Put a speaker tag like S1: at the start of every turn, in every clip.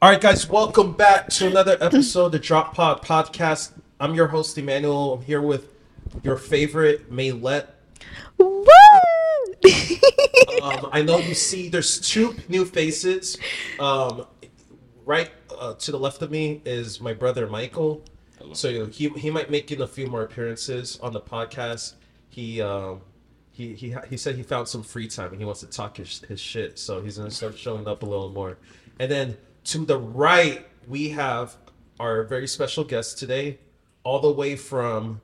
S1: All right, guys, welcome back to another episode of the Droppod Podcast. I'm your host, Emmanuel. I'm here with your favorite Maylette.
S2: Woo!
S1: Um, I know you see there's two new faces. Um, right uh, to the left of me is my brother Michael. So he he might make in a few more appearances on the podcast. He um, he he he said he found some free time and he wants to talk his, his shit. So he's gonna start showing up a little more. And then to the right we have our very special guest today, all the way from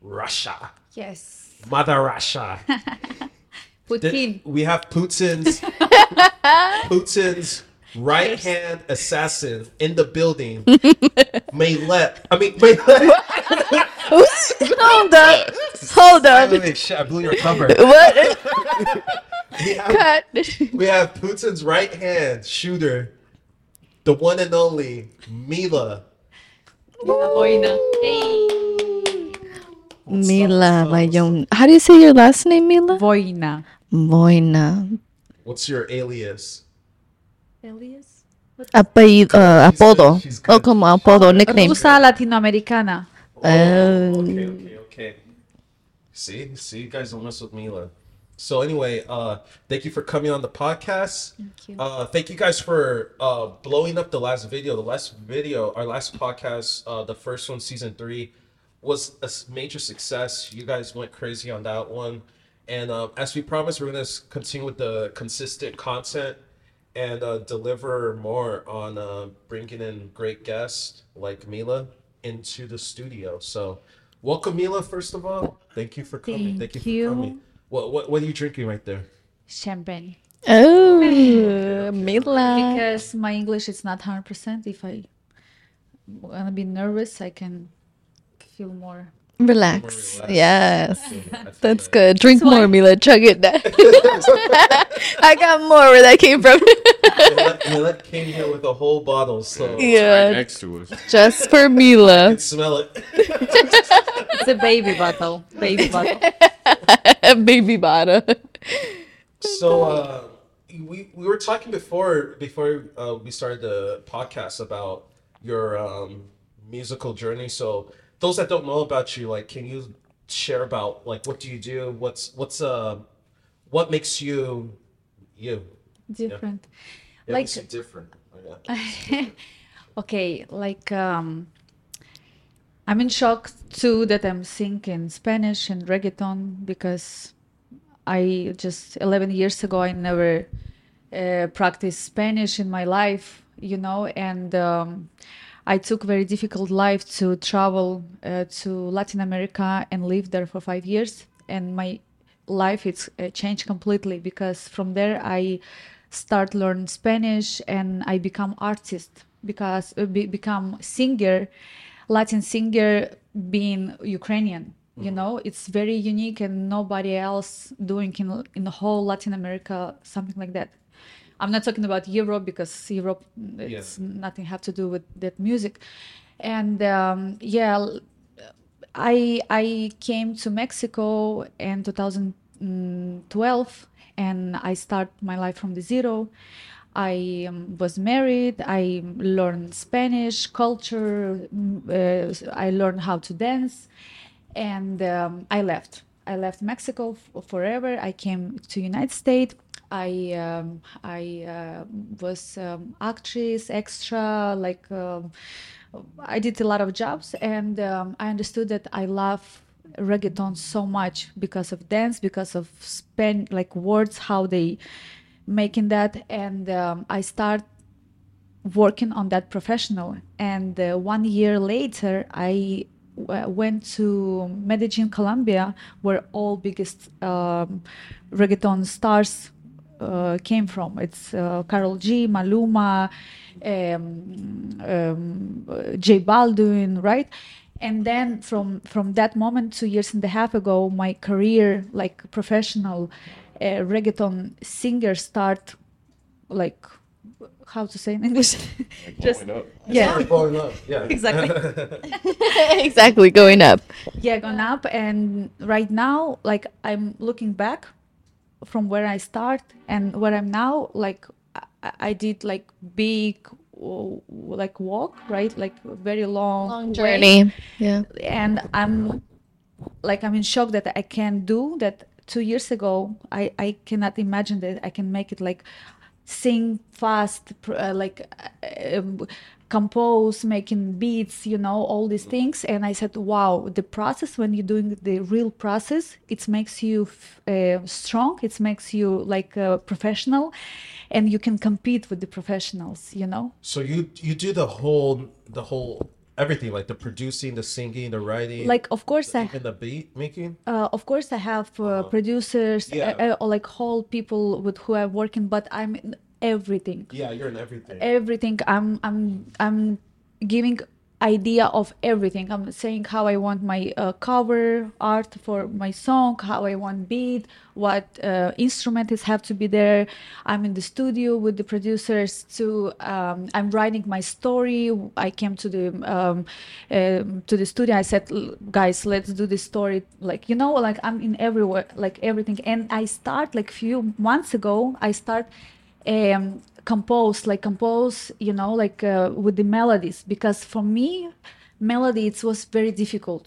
S1: Russia,
S2: yes.
S1: Mother Russia.
S2: Putin.
S1: We have Putin's Putin's right hand assassin in the building. Maylette. I mean Maylette.
S2: Hold up. Hold up.
S1: Wait, wait, shit, I blew your cover.
S2: What?
S1: We have,
S2: Cut.
S1: we have Putin's right hand shooter, the one and only Mila.
S3: Boina.
S2: Mila Mayon. How do you say your last name, Mila?
S3: Voina.
S2: Moina.
S1: What's your alias?
S3: Alias?
S2: Apellido, uh,
S1: She's good,
S2: apodo.
S1: she's good.
S2: Oh, como apodo, nickname.
S3: Rusa latinoamericana.
S2: Oh.
S1: Okay, okay, okay. See, see, you guys don't mess with Mila. So anyway, uh, thank you for coming on the podcast.
S3: Thank you.
S1: Uh, thank you guys for uh blowing up the last video. The last video, our last podcast, uh, the first one, season three, was a major success. You guys went crazy on that one, and uh, as we promised, we're gonna continue with the consistent content and uh, deliver more on uh, bringing in great guests like Mila into the studio. So, welcome, Mila. First of all, thank you for coming. Thank,
S3: Thank
S1: you
S3: you.
S1: for coming. What, what what are you drinking right there?
S3: Champagne.
S2: Oh, Mila.
S3: Because my English is not 100%. If I want to be nervous, I can feel more.
S2: Relax.
S1: More relaxed.
S2: Yes.
S1: I
S2: That's good. Drink
S3: why-
S2: more, Mila. Chug it down. I got more where that came from.
S1: Mila, Millet came here with a whole bottle, so
S4: Right
S2: yeah,
S4: next to us.
S2: just for
S1: I
S2: Mila.
S1: can smell it.
S3: It's a baby bottle. Baby bottle.
S2: Baby bottle.
S1: So uh, we we were talking before before uh, we started the podcast about your um, musical journey. So those that don't know about you, like, can you share about like what do you do? What's what's uh what makes you you?
S3: Different.
S1: Yeah,
S3: Like-
S1: makes you different. Oh, yeah.
S3: okay, like um, I'm in shock too that I'm singing Spanish and reggaeton because I just 11 years ago I never uh, practiced Spanish in my life, you know, and um, I took very difficult life to travel uh, to Latin America and live there for five years, and my life it's uh, changed completely because from there I start learn Spanish and I become artist because uh, be, become singer, Latin singer being Ukrainian. You know, it's very unique and nobody else doing in in the whole Latin America something like that. I'm not talking about Europe because Europe it's nothing have to do with that music. And um, yeah, I came to Mexico in 2012 and I start my life from the zero. I um, was married. I learned Spanish culture. Uh, I learned how to dance, and um, I left. I left Mexico forever. I came to United States. I um, I uh, was um, actress, extra, like um, I did a lot of jobs, and um, I understood that I love reggaeton so much because of dance, because of span like words, how they making that, and um, I start working on that professional. And uh, one year later, I went to Medellin, Colombia, where all biggest um, reggaeton stars uh, came from. It's uh, Karol G, Maluma, um, um, J Balvin, right? And then from from that moment, two years and a half ago, my career, like professional uh, reggaeton singer, start like how to say in English. Just
S4: up.
S3: yeah,
S1: Start up. Yeah.
S3: Exactly.
S2: exactly, going up.
S3: yeah, gone up. And right now, like I'm looking back from where I start and where I'm now. Like I, I did like big like walk, right? Like very long,
S2: Long
S3: way.
S2: journey. Yeah.
S3: and I'm like I'm in shock that I can do that. Two years ago, I I cannot imagine that I can make it like sing fast, uh, like uh, um, compose, making beats, you know, all these things. And I said, wow, the process when you're doing the real process, it makes you uh, strong. It makes you like a professional, and you can compete with the professionals. You know.
S1: So you you do the whole the whole everything like the producing, the singing, the writing,
S3: Like of course I
S1: even the beat making.
S3: uh, of course i have uh, producers
S1: Yeah.
S3: uh, uh, or like whole people with who i'm working but i'm in everything
S1: Yeah, you're in everything.
S3: everything i'm i'm i'm giving idea of everything. I'm saying how i want my uh, cover art for my song how i want beat what uh, instruments have to be there. I'm in the studio with the producers to um, i'm writing my story. I came to the um, um, to the studio. I said guys let's do this story. Like you know like i'm in everywhere like everything. And i start like few months ago i start um, compose like compose you know like uh, with the melodies because for me melody it was very difficult.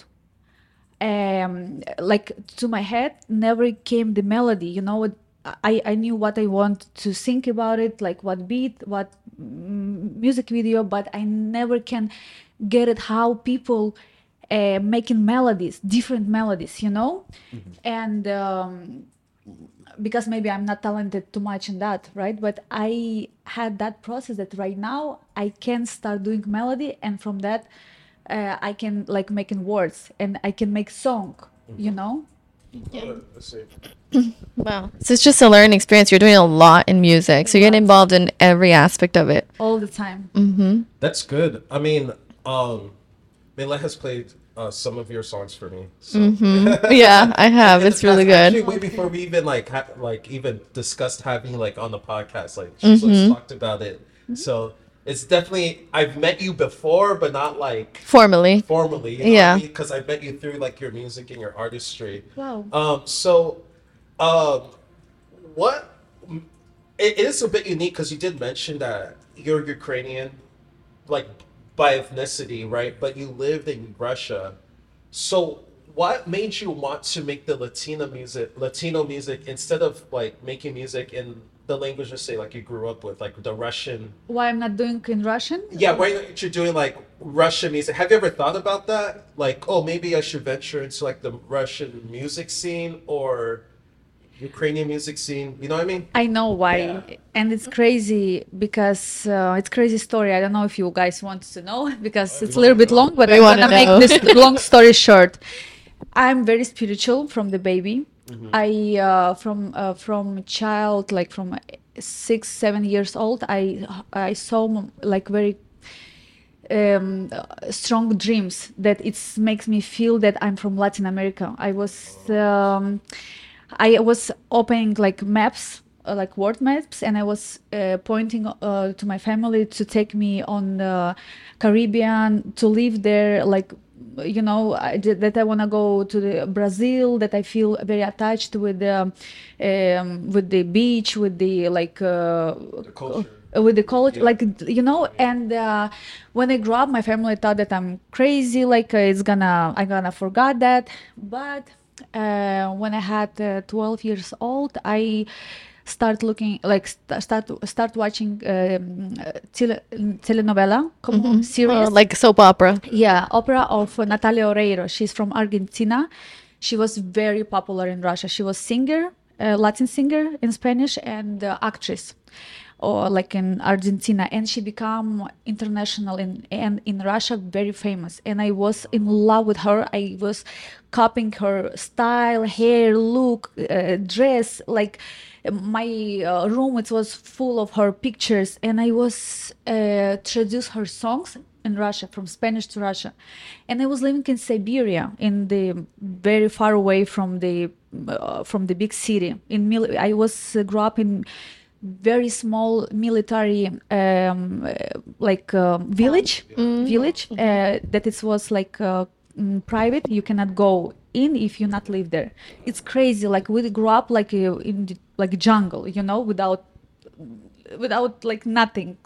S3: Um like to my head never came the melody you know what i i knew what i want to think about it like what beat what mm, music video but i never can get it how people uh, making melodies different melodies you know? And um because maybe I'm not talented too much in that, right? But I had that process that right now I can start doing melody, and from that uh, I can like making words and I can make song, you know.
S1: Uh.
S2: Wow. So it's just a learning experience. You're doing a lot in music. So you're getting involved in every aspect of it.
S3: all the time.
S2: Mm-hmm.
S1: That's good. I mean, um, Mila has played uh, some of your songs for me. So.
S2: Mm-hmm. Yeah, I have. It's really
S1: past, Actually,
S2: good.
S1: way before we even like ha- like even discussed having like on the podcast, like she's
S2: Mm-hmm.
S1: like, talked about it. So it's definitely I've met you before, but not like
S2: Formally.
S1: formally. You know
S2: Yeah.
S1: Because I met you through like your music and your artistry.
S3: Wow.
S1: Um. So, um, what? It, it is a bit unique because you did mention that you're Ukrainian, like by ethnicity, right? But you lived in Russia. So, what made you want to make the Latino music, Latino music, instead of like making music in the language, you say like you grew up with, like the Russian?
S3: Why I'm not doing in Russian?
S1: Yeah, why aren't you doing like Russian music? Have you ever thought about that? Like, oh, maybe I should venture into like the Russian music scene or Ukrainian music scene. You know what I mean?
S3: I know why,
S1: Yeah.
S3: and it's crazy because uh, it's crazy story. I don't know if you guys want to know because it's a little bit long, but
S2: We
S3: I'm
S2: wanna
S3: gonna make this long story short. I'm very spiritual from the baby. I uh, from uh, from child like from six seven years old. I I saw like very um, uh, strong dreams that it makes me feel that I'm from Latin America. I was um, I was opening like maps, uh, like world maps, and I was uh, pointing uh, to my family to take me on the Caribbean to live there, like you know I, that I want to go to the Brazil. That I feel very attached with the um, with the beach, with the like. Uh,
S1: The culture.
S3: uh, with the college
S1: Yeah.
S3: like you know and uh, when i grew up my family thought that i'm crazy like uh, it's gonna i'm gonna forget that but when i had uh, 12 years old i start looking like st- start start watching um, uh, tele- telenovela como series
S2: Oh, like soap opera.
S3: yeah, opera of uh, Natalia Oreiro. She's from Argentina. She was very popular in Russia. She was singer, uh, Latin singer in Spanish, and uh, actress, or like in Argentina. And she became international in and in Russia very famous. And I was in love with her. I was copying her style, hair, look, uh, dress, like my uh, room it was full of her pictures and i was uh, traduce her songs in russia from spanish to russia and i was living in siberia in the very far away from the uh, from the big city in mil- i was uh, grew up in very small military um, uh, like um, village village uh, that it was like uh, mm, private. You cannot go in if you not live there. It's crazy. Like we grew up like uh, in the, like jungle you know without without like nothing.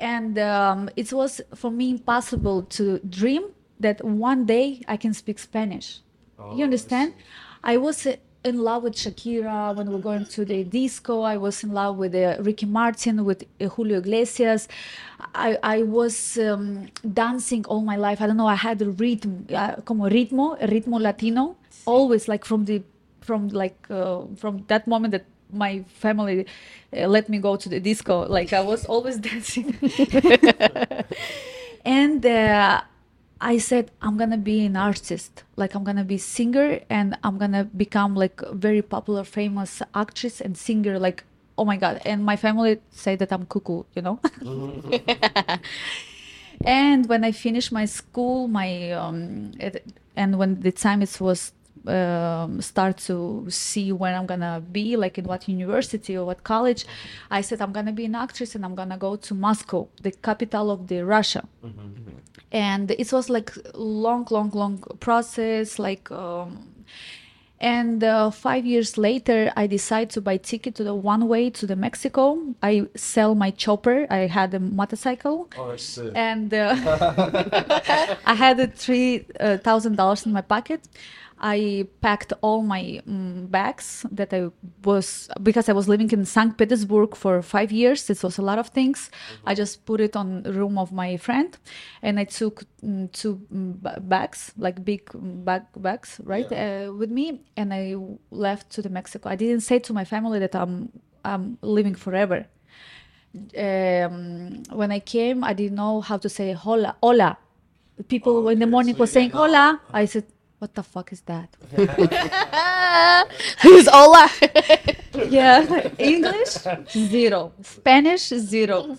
S3: And um, it was for me impossible to dream that one day I can speak Spanish.
S1: Oh,
S3: you understand? I was uh, in love with Shakira when we were going to the disco. I was in love with uh, Ricky Martin, with uh, Julio Iglesias. I, I was um, dancing all my life. I don't know. I had a rhythm, uh, como ritmo, ritmo latino. Always like from the, from like uh, from that moment that my family uh, let me go to the disco. Like I was always dancing. and uh, I said I'm gonna be an artist, like I'm gonna be singer, and I'm gonna become like very popular, famous actress and singer. Like, oh my god! And my family say that I'm cuckoo, you know. and when I finished my school, my um, it, and when the time it was um, start to see where I'm gonna be, like in what university or what college, I said I'm gonna be an actress and I'm gonna go to Moscow, the capital of the Russia. And it was like long, long, long process. Like, um, and uh, five years later, I decided to buy ticket to the one way to the Mexico. I sell my chopper. I had a motorcycle
S1: Oh,
S3: and uh, I had three uh, thousand dollars in my pocket. I packed all my um, bags that I was because I was living in St. Petersburg for five years. It was a lot of things. I just put it on the room of my friend, and I took mm, two mm, bags, like big bag bags, right, uh, with me, and I left to the Mexico. I didn't say to my family that I'm I'm living forever um, when I came, I didn't know how to say hola. Hola. People
S1: Oh,
S3: in the morning
S1: so
S3: were saying hola. I said, what the fuck is that?
S2: Who's Ola?
S3: yeah, English zero, Spanish zero,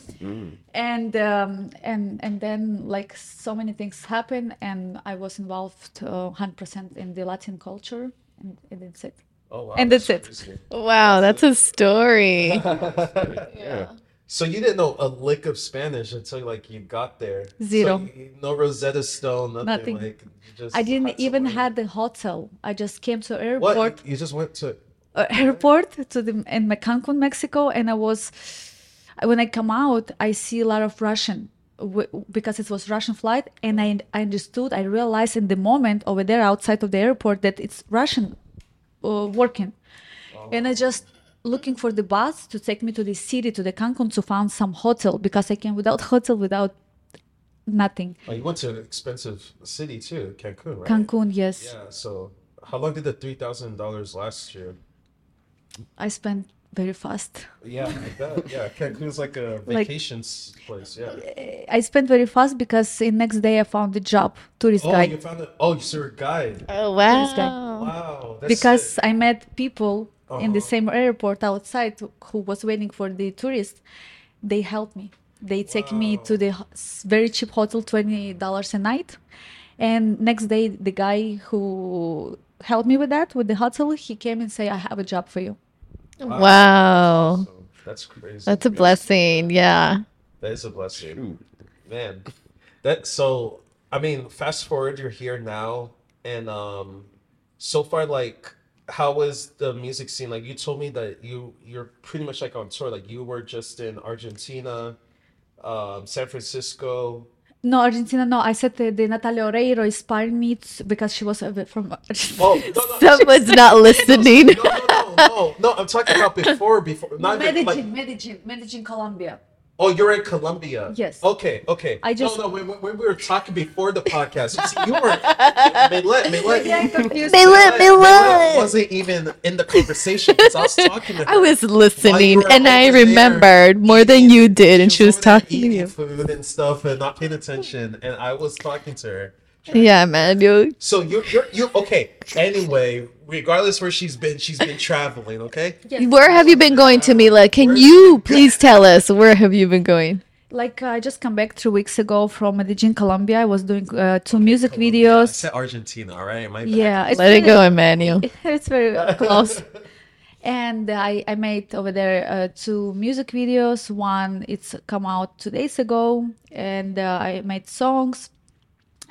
S3: and um, and and then like so many things happen, and I was involved hundred percent in the Latin culture, and, and that's it.
S1: Oh, wow.
S3: And that's it.
S1: crazy.
S2: wow, that's a story.
S1: yeah. So you didn't know a lick of Spanish until like you got there. So
S3: Zero.
S1: you- no Rosetta Stone, nothing.
S3: Nothing.
S1: Like just
S3: I didn't even
S1: learn.
S3: had the hotel. I just came to airport.
S1: What? You just went to.
S3: uh, airport to the in Cancun, Mexico, and I was when I come out, I see a lot of Russian because it was Russian flight, and I I understood, I realized in the moment over there outside of the airport that it's Russian uh, working, and I just looking for the bus to take me to the city to the Cancun to find some hotel because I came without hotel without nothing.
S1: Oh, you went to an expensive city too, Cancun, right?
S3: Cancun, yes,
S1: Yeah. So how long did the three thousand dollars last year?
S3: I spent very fast.
S1: Yeah, I bet. Yeah, Cancun's like a
S3: Like-
S1: vacation s- place. Yeah.
S3: Eh, I spent very fast because the next day I found a job, tourist
S1: Oh,
S3: guide.
S1: you found it. Oh, you're a guide.
S2: Oh
S3: This guy.
S2: wow.
S1: Wow. That's
S3: because
S1: sick.
S3: I met people in the
S1: Uh-huh.
S3: same airport outside who was waiting for the tourist. They helped me. They take me to the very cheap hotel, twenty dollars a night. And next day, the guy who helped me with that, with the hotel, he came and say, "I have a job for you."
S2: Wow.
S1: So, that's crazy.
S2: That's a blessing. Yeah.
S1: That is a blessing. Man. That so I mean, fast forward, you're here now, and um so far like how was the music scene? Like you told me that you you're pretty much like on tour. Like you were just in Argentina, um, San Francisco.
S3: No, Argentina. No, I said the, the Natalia Oreiro inspired me t- because she was a bit from Argentina.
S1: Oh no no
S2: Someone's not listening.
S1: no no no no no! I'm talking about before before not even,
S3: Medellin,
S1: like
S3: Medellin, Medellin, Colombia.
S1: Oh, you're in Colombia.
S3: Yes.
S1: Okay, okay.
S3: I just-
S1: no, no. When, when when we were talking before the podcast, you see, you were Milet, Milet,
S3: Yeah, I'm confused.
S2: They let me
S1: Milet
S2: let.
S1: wasn't even in the conversation because I was talking to her.
S2: I was listening and I
S1: over there
S2: remembered more than you did, and she was
S1: over there
S2: talking to
S1: eating
S2: you.
S1: food and stuff and not paying attention, and I was talking to her.
S2: Yeah, man. You
S1: So you you're you okay? Anyway, regardless where she's been, she's been traveling. Okay.
S2: Where have you been going to, Mila? Can you please tell us where have you been going?
S3: Like uh, I just come back three weeks ago from Medellin, Colombia. I was doing uh, two music
S1: I
S3: videos.
S1: said Argentina. All right. My bad.
S3: Yeah, it's
S2: Let it go, Emmanuel.
S3: It's very close. And I, I made over there uh, two music videos. One it's come out two days ago, and uh, I made songs.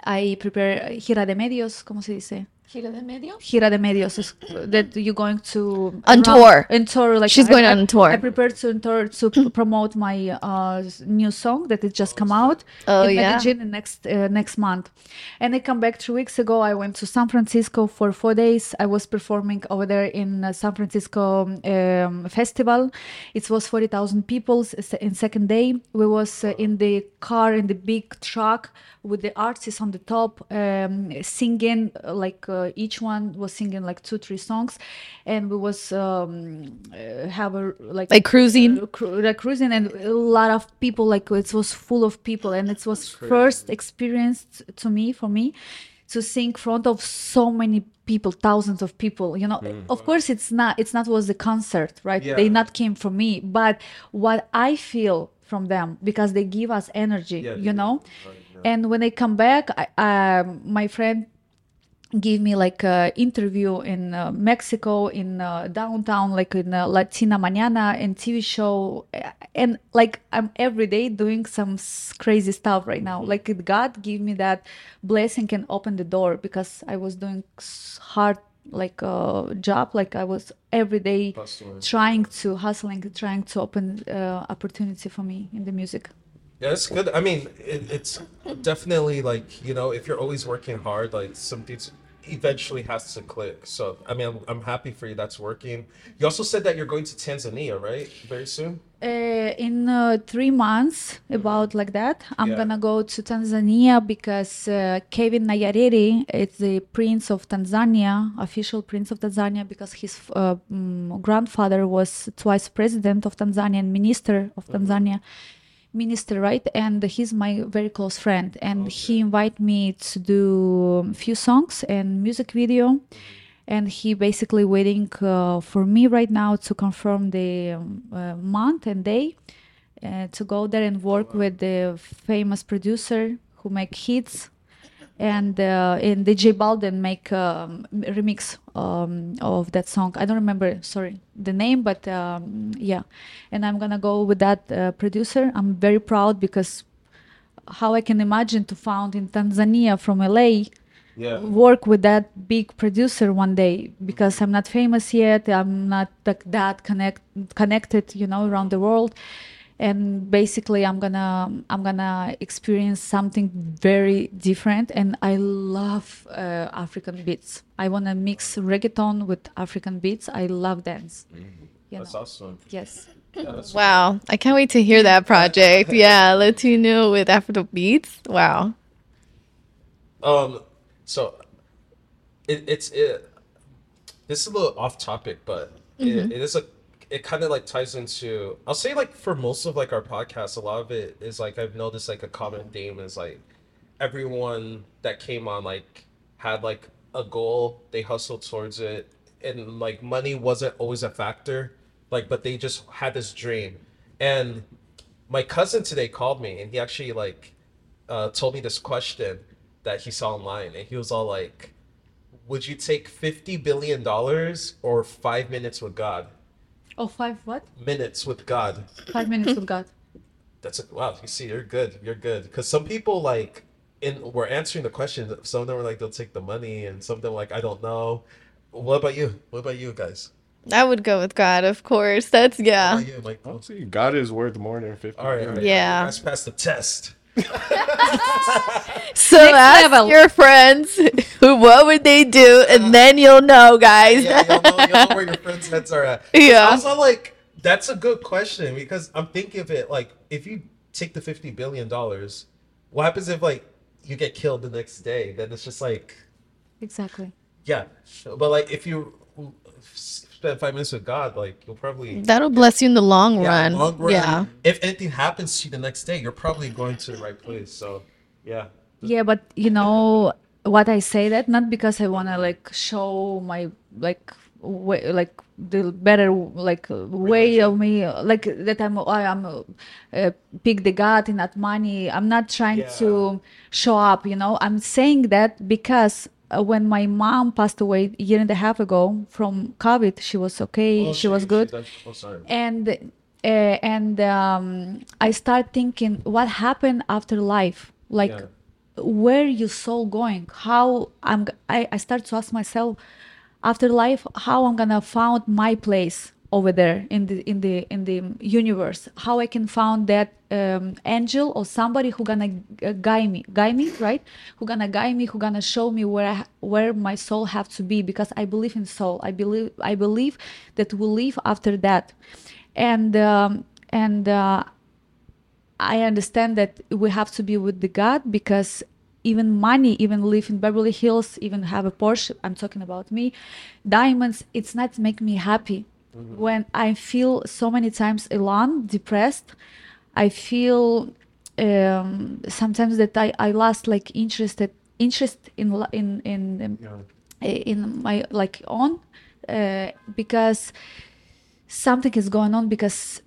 S3: I prepare gira de medios, ¿cómo se dice?
S2: Gira de Medios.
S3: Gira de Medios is that you're going to
S2: On
S3: run-
S2: tour.
S3: On tour, like
S2: She's
S3: I-
S2: going
S3: I-
S2: on tour.
S3: I prepared to on tour to promote my uh, new song that it just come out.
S2: Oh,
S3: in
S2: yeah.
S3: Medellin next uh, next month, and I come back three weeks ago. I went to San Francisco for four days. I was performing over there in uh, San Francisco um, festival. It was forty thousand people. In second day, we was uh, in the car in the big truck with the artists on the top um, singing uh, like uh, each one was singing like two three songs and we was um, uh, have a like
S2: Like cruising?
S3: uh, cru- like cruising and a lot of people like it was full of people and it was first experience to me for me to sing in front of so many people thousands of people you know of course it's not it's not was the concert right
S1: Yeah.
S3: they not came from me but what i feel from them because they give us energy
S1: Yeah, they
S3: you
S1: do.
S3: know and when I come back, I, um, my friend gave me like a interview in uh, Mexico, in uh, downtown, like in uh, Latina Mañana, and TV show, uh, and like I'm every day doing some crazy stuff right now. Like it- God give me that blessing and open the door because I was doing hard like uh, job, like I was every day
S1: Hustling.
S3: trying to hustling, trying to open uh, opportunity for me in the music.
S1: Yeah, it's good. I mean, it, it's definitely like you know, if you're always working hard, like something eventually has to click. So, I mean, I'm, I'm happy for you. That's working. You also said that you're going to Tanzania, right? Very soon.
S3: Uh, in uh, three months, about like that, I'm
S1: Yeah.
S3: gonna go to Tanzania because uh, Kevin Nyerere is the prince of Tanzania, official prince of Tanzania, because his uh, mm, grandfather was twice president of Tanzania and minister of Tanzania, minister, right? And he's my very close friend, and he invited me to do a few songs and music video. And he basically waiting uh, for me right now to confirm the um, uh, month and day uh, to go there and work with the famous producer who make hits and uh, and DJ Balden make um, remix um, of that song. I don't remember, sorry, the name, but um, yeah. And I'm gonna go with that uh, producer. I'm very proud because how I can imagine to found in Tanzania from LA
S1: Yeah.
S3: work with that big producer one day because I'm not famous yet. I'm not like that connect connected, you know, around the world. And basically, I'm gonna I'm gonna experience something very different. And I love uh, African beats. I wanna mix reggaeton with African beats. I love dance. You
S1: That's
S3: know.
S1: awesome.
S3: Yes.
S1: Yeah, that's
S2: Wow. I can't wait to hear that project. Yeah. Latino with Afro beats. Wow.
S1: Um, so it, it's it. This is a little off topic, but it, it is a. It kind of like ties into. I'll say like for most of like our podcast, a lot of it is like I've noticed like a common theme is like everyone that came on like had like a goal, they hustled towards it, and like money wasn't always a factor. Like, but they just had this dream, and my cousin today called me, and he actually like uh, told me this question that he saw online, and he was all like, "Would you take fifty billion dollars or five minutes with God?
S3: Oh, five what?
S1: Minutes with God."
S3: Five minutes with God.
S1: That's a, wow. You see, you're good. You're good. Because some people like in were answering the question. Some of them were like they'll take the money, and some of them were like I don't know. What about you? What about you guys?
S2: I would go with God, of course. That's yeah.
S1: about you, Mike?
S4: I'll see. God is worth more than fifty.
S1: All right, all right.
S2: Yeah.
S1: Let's pass the test.
S2: So ask
S3: level.
S2: your friends who what would they do, and uh, then you'll know, guys.
S1: Yeah, you'll know, you'll know where your friends' heads are at. 'Cause
S2: Yeah.
S1: I was like, that's a good question because I'm thinking of it like if you take the fifty billion dollars, what happens if like you get killed the next day? Then it's just like
S3: Exactly.
S1: yeah. But like if you spend five minutes with God, like you'll probably
S2: That'll bless you in the long
S1: yeah,
S2: run.
S1: long run,
S2: Yeah.
S1: If anything happens to you the next day, you're probably going to the right place. So yeah.
S3: Yeah, but you know what I say that not because I wanna like show my like way like the better like way of me like that I'm I am uh, uh, pick the God and not money. I'm not trying
S1: Yeah.
S3: to show up. You know, I'm saying that because. Uh, when my mom passed away a year and a half ago from COVID, she was okay.
S1: Oh,
S3: she was good.
S1: oh,
S3: and uh, and um, I start thinking what happened after life, like
S1: Yeah.
S3: where your soul going? How i'm I, I start to ask myself after life how i'm gonna found my place over there in the in the in the universe how i can found that um, angel or somebody who gonna uh, guide me guide me right? Who gonna guide me who gonna show me where I, where my soul have to be because i believe in soul. I believe i believe that we live after that. And um, and uh, I understand that we have to be with the God because even money, even live in Beverly Hills, even have a Porsche, I'm talking about me, diamonds, it's not make me happy. When I feel so many times alone, depressed, I feel um, sometimes that I, I lost like interested interest in in in um, in my like on uh, because something is going on because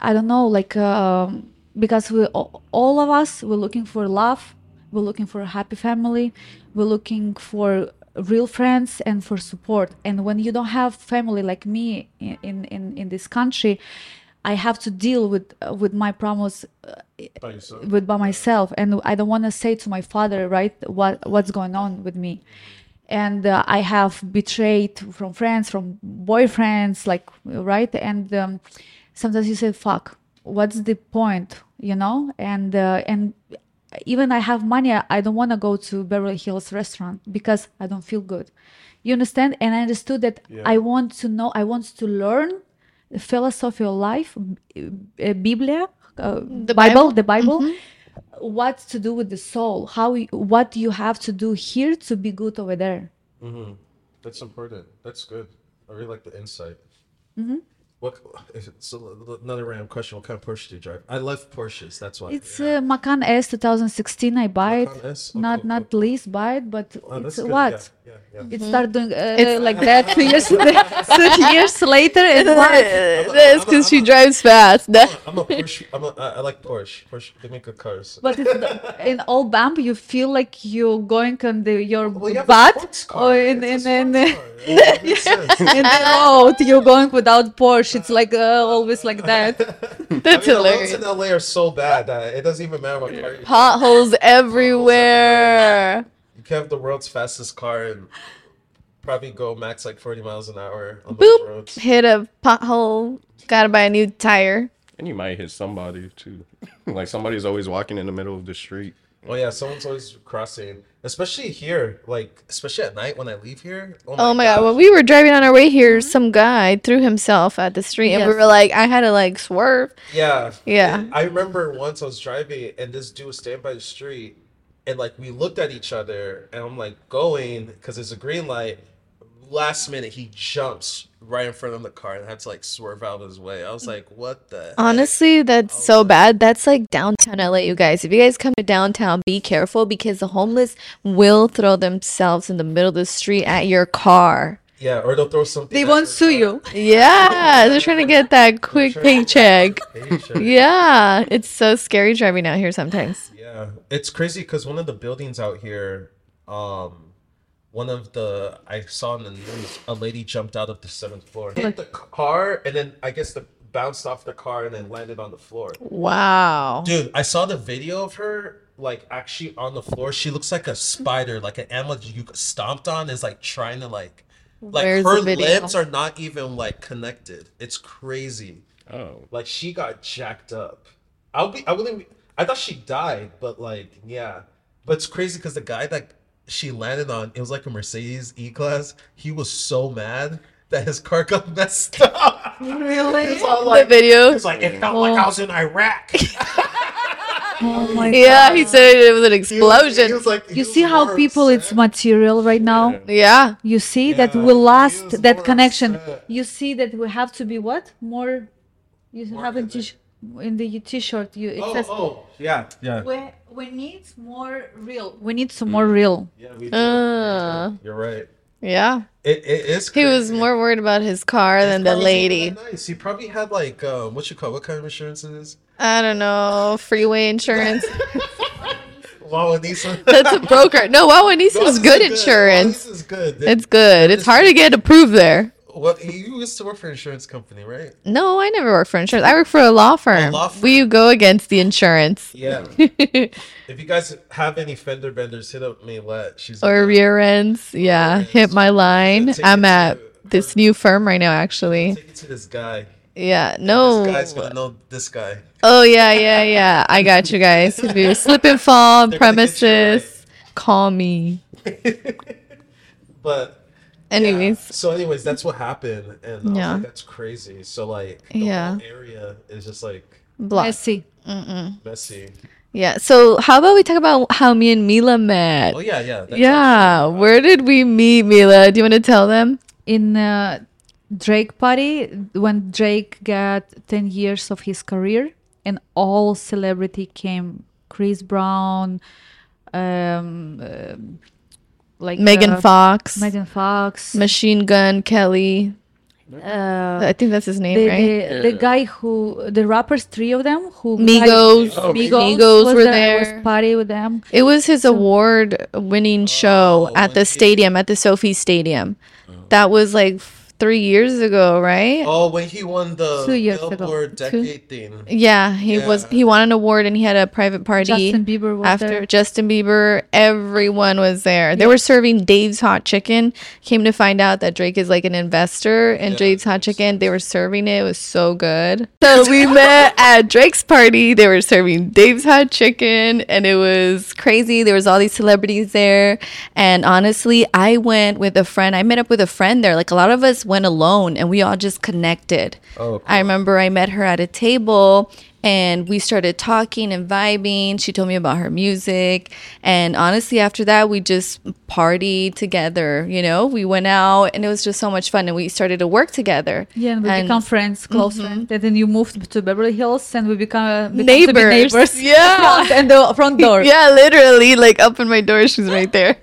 S3: I don't know, like um, because we all of us we're looking for love, we're looking for a happy family, we're looking for real friends and for support. And when you don't have family like me in in in, this country, I have to deal with uh, with my problems uh,
S1: By
S3: with by myself. And i don't want to say to my father right what what's going on with me. And uh, i have betrayed from friends from boyfriends like right? And um, sometimes you say fuck what's the point? You know? And uh, and even i have money i, I don't want to go to beverly hills restaurant because i don't feel good you understand and i understood that i want to know i want to learn the philosophy of life b- uh, biblia uh,
S2: The
S3: bible,
S2: Bible?
S3: the bible what to do with the soul how you, what you have to do here to be good over there
S1: Mm-hmm. That's important. That's good. I really like the insight.
S3: Mm-hmm.
S1: What? So another random question. What kind of Porsche do you drive? I love Porsches. That's why.
S3: it's uh, macan s 2016 i buy it
S1: Macan S? Oh,
S3: not
S1: cool,
S3: not
S1: cool.
S3: least buy it but
S1: Oh,
S3: it's
S1: that's good.
S3: what
S1: Yeah, yeah, yeah.
S3: it started doing uh,
S2: It's-
S3: like that two years 30 years later and what
S2: That's because she
S1: a-
S2: drives fast.
S1: I'm a, I'm a Porsche. I'm a, I I like Porsche. Porsche. They make good cars.
S3: but it's in all bump you feel like you're going on the your
S1: Well, you
S3: butt
S1: sports
S3: or in
S1: It's
S3: in, in,
S1: sports car. It makes sense.
S3: in the road you're going without Porsche it's like uh, always like that
S2: That's
S1: I mean, the roads in LA are so bad that it doesn't even matter what car you have.
S2: Potholes everywhere.
S1: You can have the world's fastest car and probably go max like 40 miles an hour on those
S2: Boop.
S1: roads.
S2: Hit a pothole. Gotta buy a new tire.
S4: And you might hit somebody too. like somebody's always walking in the middle of the street.
S1: Oh yeah, someone's always crossing, especially here. Like especially at night when I leave here.
S2: Oh my oh god, when we were driving on our way here, some guy threw himself at the street and we were like, I had to like swerve.
S1: Yeah.
S2: Yeah.
S1: And I remember once I was driving and this dude was standing by the street and like we looked at each other and I'm like going because it's a green light. Last minute he jumps right in front of the car and I had to like swerve out of his way. I was like, what the heck?
S2: Honestly, that's so bad. That's like downtown LA, you guys. If you guys come to downtown, be careful because the homeless will throw themselves in the middle of the street at your car.
S1: Yeah, or they'll throw something.
S3: they
S1: at
S3: won't sue
S1: car.
S3: you
S2: Yeah, they're trying to get that quick
S1: trying to get
S2: paycheck.
S1: Paycheck.
S2: Yeah, it's so scary driving out here sometimes.
S1: Yeah, it's crazy because one of the buildings out here, um, one of the I saw in the news, a lady jumped out of the seventh floor, hit the car, and then I guess the bounced off the car and then landed on the floor.
S2: Wow.
S1: Dude, I saw the video of her like actually on the floor. She looks like a spider, like an animal you stomped on is like trying to like, like
S2: Where's
S1: her
S2: the video?
S1: limbs are not even like connected. It's crazy.
S4: Oh.
S1: Like she got jacked up. I'll be. I wouldn't. be- I thought she died, but like, yeah. But it's crazy because the guy that she landed on, it was like a Mercedes E class. He was so mad that his car got messed up.
S3: really
S1: It's all
S2: The
S1: like,
S2: video.
S1: it's like it felt like I was in oh. Iraq.
S3: oh my god
S2: Yeah, he said it was an
S1: He was- he
S2: explosion.
S1: was like-
S3: you see how
S1: more
S3: people it's material right now
S2: Yeah.
S3: you see that
S1: Yeah,
S3: we lost that connection
S1: upset.
S3: you see that we have to be what more you have in,
S1: connect-
S3: t- in the t-shirt you it
S1: Oh,
S3: says
S1: oh, yeah, yeah.
S3: we, we need more real we need some more real
S1: Yeah, we do.
S2: Uh.
S1: You're right.
S2: Yeah.
S1: It, it is.
S2: He was more worried about his car
S1: His
S2: than the
S1: car wasn't
S2: lady.
S1: Nice. He probably had like um, what you call what kind of insurance it is?
S2: I don't know. Freeway insurance.
S1: Wawanesa.
S2: That's a broker. No, Wawanesa is good insurance.
S1: This is good.
S2: It's good. It's hard to get approved there.
S1: What you used to work for an insurance company, right?
S2: No, I never worked for insurance. I work for a law firm.
S1: law firm.
S2: We go against the insurance.
S1: Yeah. if you guys have any fender benders, hit up Maylette. She's
S2: or rear ends. Yeah,
S1: ends.
S2: hit my line. I'm
S1: to-
S2: at this new firm right now, actually.
S1: take it to this guy.
S2: Yeah,
S1: This
S2: no.
S1: guy's gonna know this guy.
S2: Oh yeah, yeah, yeah. I got you guys. If you slip and fall on
S1: They're
S2: premises, call me.
S1: But
S2: Anyways,
S1: Yeah. So, anyways, that's what happened, and I was
S2: Yeah.
S1: like, that's crazy. So, like, the
S2: Yeah.
S1: whole area is just like
S2: block.
S3: Messy.
S1: messy.
S2: Yeah. So how about we talk about how me and Mila met?
S1: Oh yeah, yeah. that's
S2: yeah.
S1: actually-
S2: Where did we meet, Mila? Do you want to tell them?
S3: in uh, Drake party when Drake got 10 years of his career and all celebrity came Chris Brown um, um, like
S2: Megan
S3: uh,
S2: Fox,
S3: Megan Fox
S2: Machine Gun Kelly.
S3: uh,
S2: I think that's his name,
S3: the,
S2: right?
S3: the, the guy who the rappers three of them who
S2: Migos.
S1: Oh,
S3: Migos,
S2: Migos
S3: was
S2: were
S3: there, I was
S2: there.
S3: party with them
S2: It was his award winning show
S1: Oh,
S2: at the stadium, at the SoFi Stadium. That was like f- three years ago, right?
S1: Oh, when he won the
S3: Two years ago.
S1: Billboard
S2: Two-
S1: Decade thing.
S2: Yeah, he was. He won an award and he had a private party.
S3: Justin Bieber was
S2: after
S3: there
S2: Justin Bieber, everyone was there. They were serving Dave's Hot Chicken. Came to find out that Drake is like an investor in
S1: Yeah,
S2: Dave's Hot Chicken. They were serving it. It was so good. So we met at Drake's party. They were serving Dave's Hot Chicken, and it was crazy. There was all these celebrities there, and honestly, I went with a friend. I met up with a friend there. Like a lot of us went alone, and we all just connected.
S1: Oh, cool.
S2: I remember I met her at a table and we started talking and vibing. She told me about her music. And honestly, after that, we just partied together. You know, we went out and it was just so much fun. And we started to work together.
S3: yeah and we
S2: And-
S3: become friends mm-hmm. close friends and then you moved to Beverly Hills and we become, become to be
S2: Neighbors.
S3: neighbors
S2: Yeah.
S3: front and the front door
S2: Yeah, literally, like up in my door, she's right there.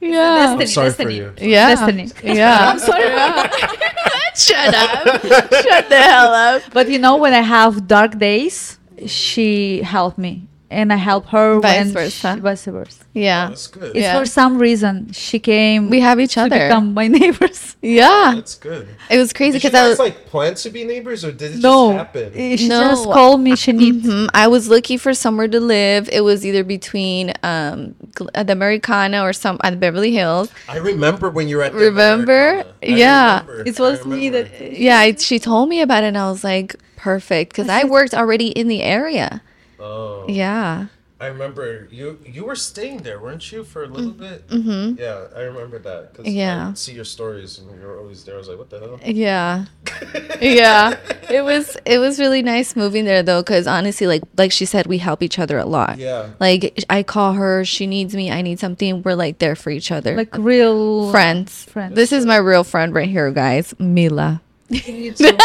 S2: yeah.
S3: Destiny,
S1: I'm sorry for
S3: destiny.
S1: you.
S2: Yeah.
S3: Destiny.
S2: Yeah. I'm sorry. Shut up. Shut the hell up.
S3: But you know, when I have dark days, she helped me, and I help her
S2: Vice
S3: when
S2: versa.
S3: She, vice versa.
S2: Yeah.
S1: That's good.
S3: It's
S2: Yeah.
S3: for some reason she came.
S2: We have each
S3: to
S2: other.
S3: become my neighbors.
S2: Yeah.
S1: That's good.
S2: It was crazy because I was.
S1: like plan to be neighbors, or did it
S3: No,
S1: just happen?
S3: she
S2: No.
S3: just called me. She needs.
S2: Mhm. I was looking for somewhere to live. It was either between um, uh, the Americana or some at Beverly Hills.
S1: I remember when you were at the
S2: Remember?
S1: Americana.
S2: Yeah.
S1: remember.
S3: It was me that.
S2: Yeah, I, she told me about it, and I was like, perfect, because I worked already in the area.
S1: Oh.
S2: Yeah,
S1: I remember you you were staying there, weren't you, for a little bit? Mm-hmm. Yeah, I remember that. 'cause
S2: Yeah.
S1: I would see your stories and you were always there. I was like, what the hell?
S2: yeah, yeah. It was it was really nice moving there though, because honestly, like like she said, we help each other a lot.
S1: Yeah.
S2: Like I call her, she needs me, I need something. We're like there for each other.
S3: Like real
S2: friends.
S3: friends.
S2: This is my real friend right here, guys. Mila.
S3: You too.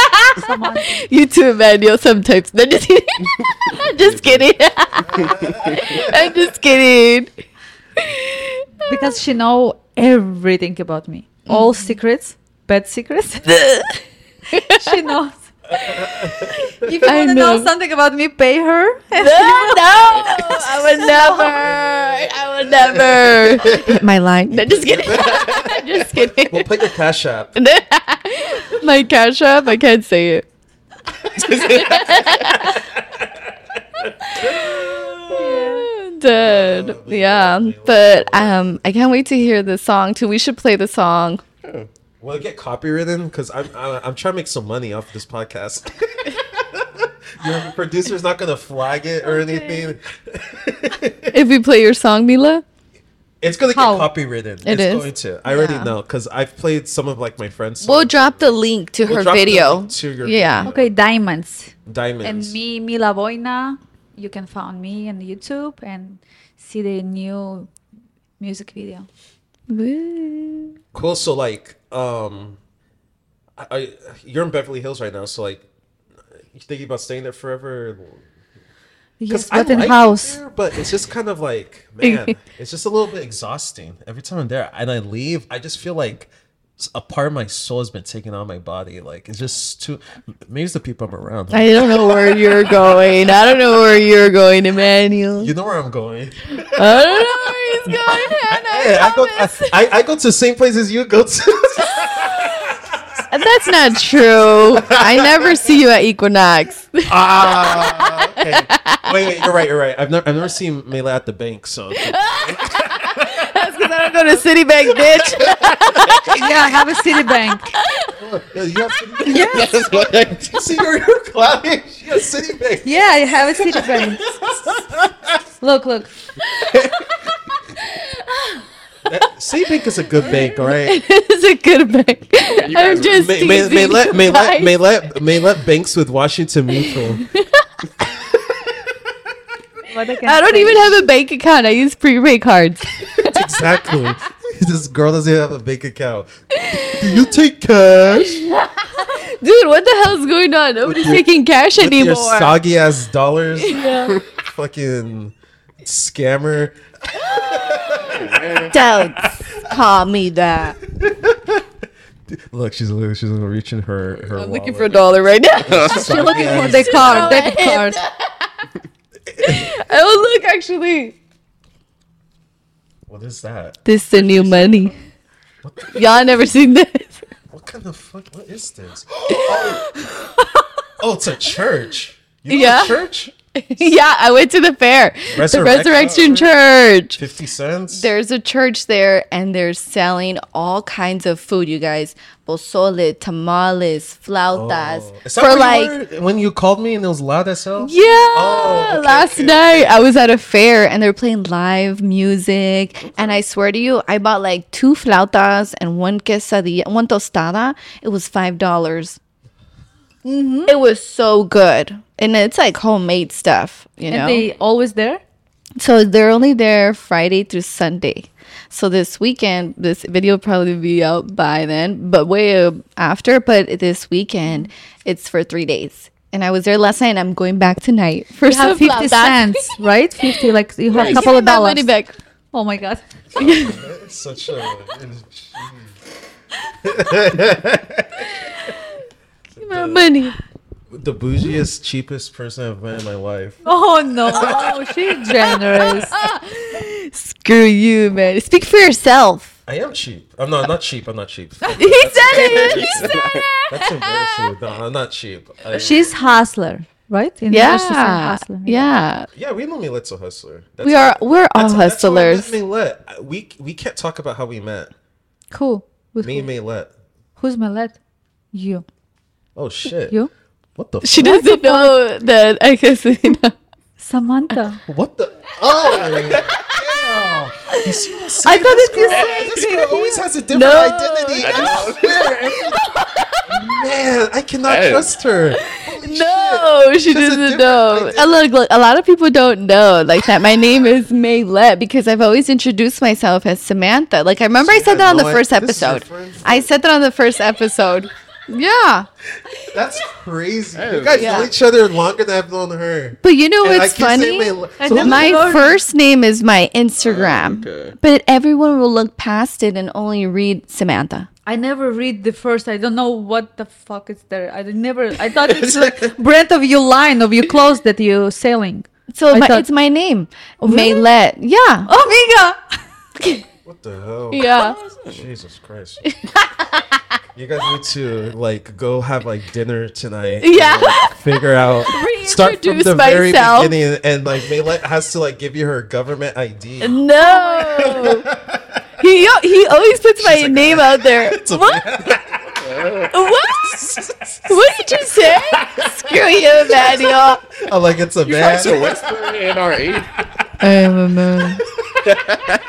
S3: Someone-
S2: You too, Emmanuel. Sometimes. No, just kidding. just kidding. I'm just kidding.
S3: because she know everything about me, all mm. secrets, bad secrets. she knows. If you
S2: I
S3: want to know.
S2: know.
S3: something about me, pay her.
S2: no, no, I would never. I would never. Hit my line. No, just kidding. just kidding.
S1: We'll put your cash app.
S2: my cash app. I can't say it. Dead. Yeah, but um, I can't wait to hear the song too. We should play the song.
S1: Will it get copywritten? Because I'm, I'm I'm trying to make some money off this podcast. Your producer's not gonna flag it or anything.
S2: If we play your song, Mila.
S1: It's gonna
S3: How?
S1: get copywritten.
S2: It
S1: it's
S2: is?
S1: going to. I already know because I've played some of like my friends.
S2: We'll drop the link to
S1: We'll
S2: her
S1: drop the
S2: video.
S1: link to your
S2: yeah.
S1: video.
S3: Okay, diamonds.
S1: Diamonds.
S3: And me, Mila Boina. You can find me on YouTube and see the new music video.
S2: Woo.
S1: Cool. So like, um, I, I you're in Beverly Hills right now. So like, you thinking about staying there forever?
S3: Yes,
S1: I
S3: but in
S1: like it
S3: house.
S1: there, but it's just kind of like, man, it's just a little bit exhausting every time I'm there. And I leave, I just feel like a part of my soul has been taken out of my body. Like it's just too. Maybe it's the people I'm around.
S2: I don't know where you're going. I don't know where you're going, Emmanuel.
S1: you know where I'm going.
S2: I don't know where he's going, Hannah.
S1: I go. I,
S2: promise.
S1: I, I go to the same places you go to.
S2: That's not true. I never see you at Equinox.
S1: Ah, okay. Wait, wait, you're right, you're right. I've never, I've never seen Mela at the bank, so
S2: I don't go to Citibank, bitch.
S3: yeah, I have a Citibank.
S1: Yeah, you have Citibank. Yes. See, you're, you're clapping. She has Citibank.
S3: Yeah, I have a Citibank. look, look.
S1: That- Citibank is a good bank, all right.
S2: it's a good bank. I'm just
S1: May, may, may let may let may let may let banks with Washington Mutual.
S3: What I,
S2: don't even have a bank account. I use prepaid cards.
S1: exactly. this girl doesn't have a bank account. Do you take cash?
S2: Dude, what the hell's going on? Nobody's taking cash
S1: With
S2: anymore.
S1: your soggy ass dollars?
S2: Yeah.
S1: Fucking scammer.
S2: Don't call me that.
S1: Look, she's she's reaching her her.
S2: I'm looking for a dollar right now.
S3: She's looking for the card, debit card.
S2: oh, look, actually.
S1: What is that?
S2: This is the new money. Y'all never seen this.
S1: What kind of fuck? What is this? Oh, oh it's a church. You know
S2: Yeah.
S1: a church?
S2: yeah, I went to the fair. The
S1: Resurrect-
S2: Resurrection Church.
S1: Fifty cents.
S2: There's a church there and they're selling all kinds of food, you guys. Pozole, tamales, flautas.
S1: Oh.
S2: For like
S1: you were when you called me and it was loud as hell?
S2: Yeah.
S1: Oh, okay,
S2: last
S1: okay,
S2: night I was at a fair and they were playing live music. And I swear to you, I bought like two flautas and one quesadilla, one tostada. It was five dollars.
S3: Mm-hmm.
S2: It was so good, and it's like homemade stuff, you know.
S3: And they always there?
S2: so they're only there Friday through Sunday. So this weekend, this video will probably be out by then, but way uh, after. But this weekend, it's for three days. And I was there last night, and I'm going back tonight for
S3: You
S2: some
S3: have 50
S2: flautas.
S3: cents, right? 50, like you have a couple
S2: me
S3: of
S2: my
S3: dollars.
S2: money back.
S3: Oh my God.
S1: It's such a.
S2: Give my money.
S1: The bougiest, cheapest person I've met in my life.
S3: Oh no, she's generous.
S2: Screw you, man. Speak for yourself.
S1: I am cheap. I'm not not cheap. I'm not cheap.
S2: He said it. He said it.
S1: That's embarrassing. No, I'm not cheap. I,
S3: She's hustler, right? In English, she's a
S2: Yeah.
S3: hustler.
S2: Yeah.
S1: yeah, we know Milet's a hustler. That's
S2: We are. We're all
S1: that's- that's how
S2: hustlers.
S1: Milet. We we can't talk about how we met.
S3: Cool. With
S1: Me
S3: who?
S1: and Milet.
S3: Who's Melet? You.
S1: Oh shit.
S3: You?
S1: What the?
S2: She
S1: fuck?
S2: doesn't know that I guess you know.
S3: Samantha.
S1: What the? Oh. yeah. You see what I'm
S2: I
S1: saying?
S2: thought
S1: This
S2: that you
S1: girl-
S2: said
S1: This girl always has a different
S2: No.
S1: identity. I swear. every- Man, I cannot
S4: Hey.
S1: trust her.
S2: No, she
S1: That's a
S2: doesn't
S1: different
S2: know.
S1: identity.
S2: And look, look, a lot of people don't know like that. My name is Maylette because I've always introduced myself as Samantha. Like I remember I
S1: She
S2: said that
S1: had
S2: on the
S1: no
S2: first
S1: i- this is your
S2: episode.
S1: friend?
S2: I said that on the first episode. Yeah,
S1: That's crazy.
S4: Hey.
S1: You guys
S2: Yeah.
S1: know each other longer than I've known her.
S2: but you know
S1: And I
S2: what's
S1: keep saying
S2: funny?
S1: Mayla-
S3: I
S1: So
S3: never
S1: who-
S2: My
S3: Lord.
S2: first name is my Instagram,
S4: okay.
S2: but everyone will look past it and only read Samantha.
S3: I never read the first. I don't know what the fuck is there. I never. I thought it's like brand of your line of your clothes that you're selling.
S2: So
S3: I
S2: my,
S3: thought-
S2: it's my name, oh,
S3: really?
S2: Maylette. Yeah,
S3: Oh, Miga.
S1: What the hell?
S2: yeah.
S1: Jesus Christ. you guys need to like go have like dinner tonight.
S2: Yeah.
S1: and, like, figure out. Start from
S2: Reintroduce
S1: the very beginning, and like Maylet has to like give you her government ID.
S2: No. he he always puts my
S1: like,
S2: name ah. out there.
S1: It's
S2: What? what? What did you say? Screw you, Manuel.
S1: Oh, like it's a man.
S4: So Western in our age.
S2: I am a man.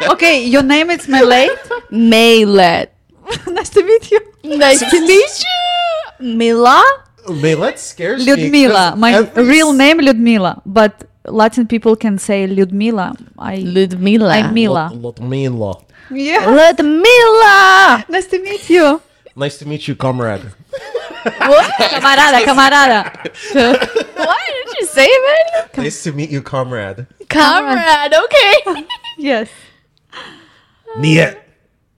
S3: Okay, your name is Malay.
S2: Maylet.
S3: nice to meet you.
S2: Nice to meet you. Mila?
S1: Maylet scares me.
S3: Ludmila.
S1: 'cause
S3: My
S1: every
S3: real
S1: s-
S3: name Ludmila, but Latin people can say Ludmila. I
S2: Ludmila.
S3: I'm Mila.
S1: Lud- Ludmila.
S3: Yeah.
S2: Ludmila.
S3: Nice to meet you.
S1: Nice to meet you, comrade.
S2: What?
S3: Camarada, camarada.
S2: what did you say, Manuel?
S1: Nice to meet you, comrade.
S2: Comrade. Okay.
S3: Yes.
S1: Niet.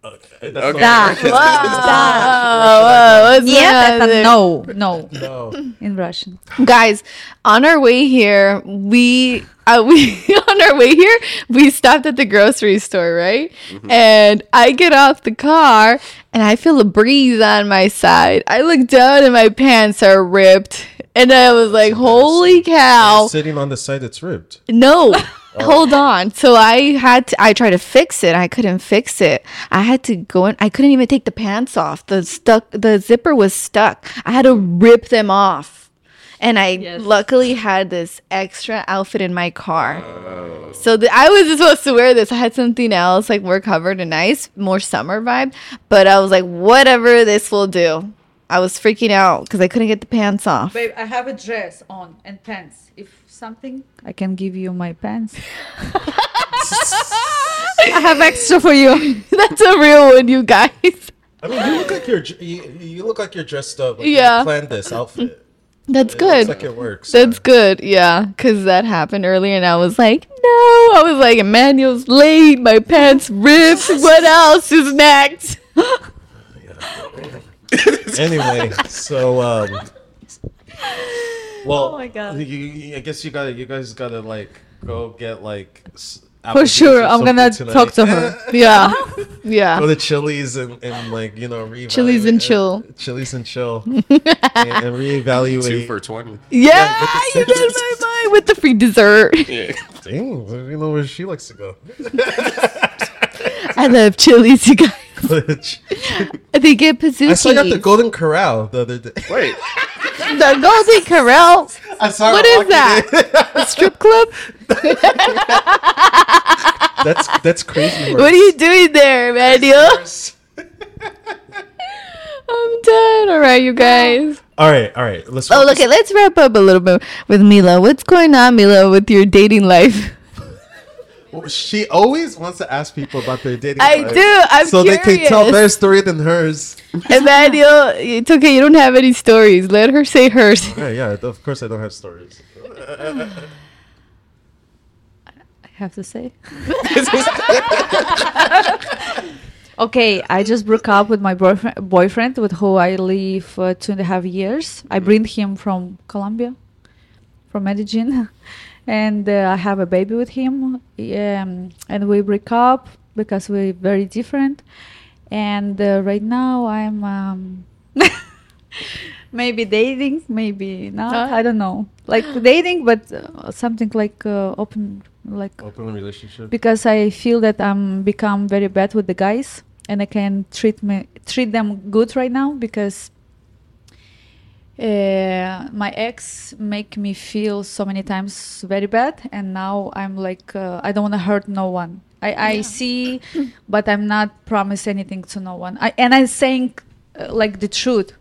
S1: Okay. That's
S3: Wow.
S2: Stop.
S3: Yep, no. No.
S1: No.
S3: In Russian.
S2: Guys, on our way here, we uh, we on our way here, we stopped at the grocery store, right? Mm-hmm. And I get off the car and I feel a breeze on my side. I look down and my pants are ripped. And I was like, holy cow.
S1: You're sitting on the side that's ripped.
S2: No. Oh. Hold on. So I had to I tried to fix it. I couldn't fix it. I had to go in I couldn't even take the pants off. The stuck the zipper was stuck. I had to rip them off. And I
S3: Yes.
S2: luckily had this extra outfit in my car. Oh. So the, I was supposed to wear this. I had something else like more covered and nice, more summer vibe, but I was like whatever this will do. I was freaking out cuz I couldn't get the pants off.
S3: Babe, I have a dress on and pants. If something, I can give you my pants. I have extra for you.
S2: That's a real one, you guys.
S1: I mean, you look like you're dr- you, you look like you're dressed up. Like
S2: Yeah.
S1: You planned this outfit.
S2: That's
S1: It
S2: good.
S1: looks like it works.
S2: That's good, yeah, because that happened earlier, and I was like, no, I was like, Emmanuel's late, my pants ripped. What else is next?
S1: anyway, so um. Well,
S3: Oh my God.
S1: You, you- I guess you gotta, you guys gotta like go get like.
S3: For sure, I'm gonna
S1: something
S3: talk to her.
S2: Yeah,
S1: Go
S2: yeah.
S1: to Chili's and, and like you know reevaluate.
S2: Chili's and uh, chill.
S1: Chili's and chill. and, and reevaluate.
S4: Two for twenty.
S2: Yeah,
S1: with the
S2: you did my mind with the free dessert.
S4: Yeah.
S1: Dang, you know where she likes to go.
S2: I love chilies, you guys. They get
S1: I saw you at the Golden Corral the other day.
S4: Wait.
S2: The Golden Corral.
S1: I saw
S2: What
S1: her
S2: is
S1: walking
S2: that? A strip club?
S1: that's that's crazy.
S2: What are you doing there, Emmanuel? I'm done. All right, you guys.
S1: All right, all right. Let's.
S2: Oh,
S1: focus-
S2: okay. Let's wrap up a little bit with Mila. What's going on, Mila, with your dating life?
S1: She always wants to ask people about their dating.
S2: I
S1: life
S2: do. I'm
S1: so they can tell
S2: curious.
S1: their story than hers.
S2: Emmanuel, it's okay. You don't have any stories. Let her say hers.
S1: Yeah, yeah. Of course, I don't have stories.
S3: I have to say. okay, I just broke up with my boyfriend, boyfriend with who I live uh, two and a half years. I bring him from Colombia, from Medellin, and uh, I have a baby with him. Um, and we break up because we're very different. And uh, right now I'm um, maybe dating, maybe not.
S2: Huh?
S3: I don't know. Like dating, but uh, something like uh, open, like
S1: Open relationship.
S3: because I feel that I'm become very bad with the guys and I can treat me treat them good right now because uh, my ex make me feel so many times very bad and now I'm like uh, I don't want to hurt no one. I, I see, but I'm not promise anything to no one. I, and I'm saying uh, like the truth.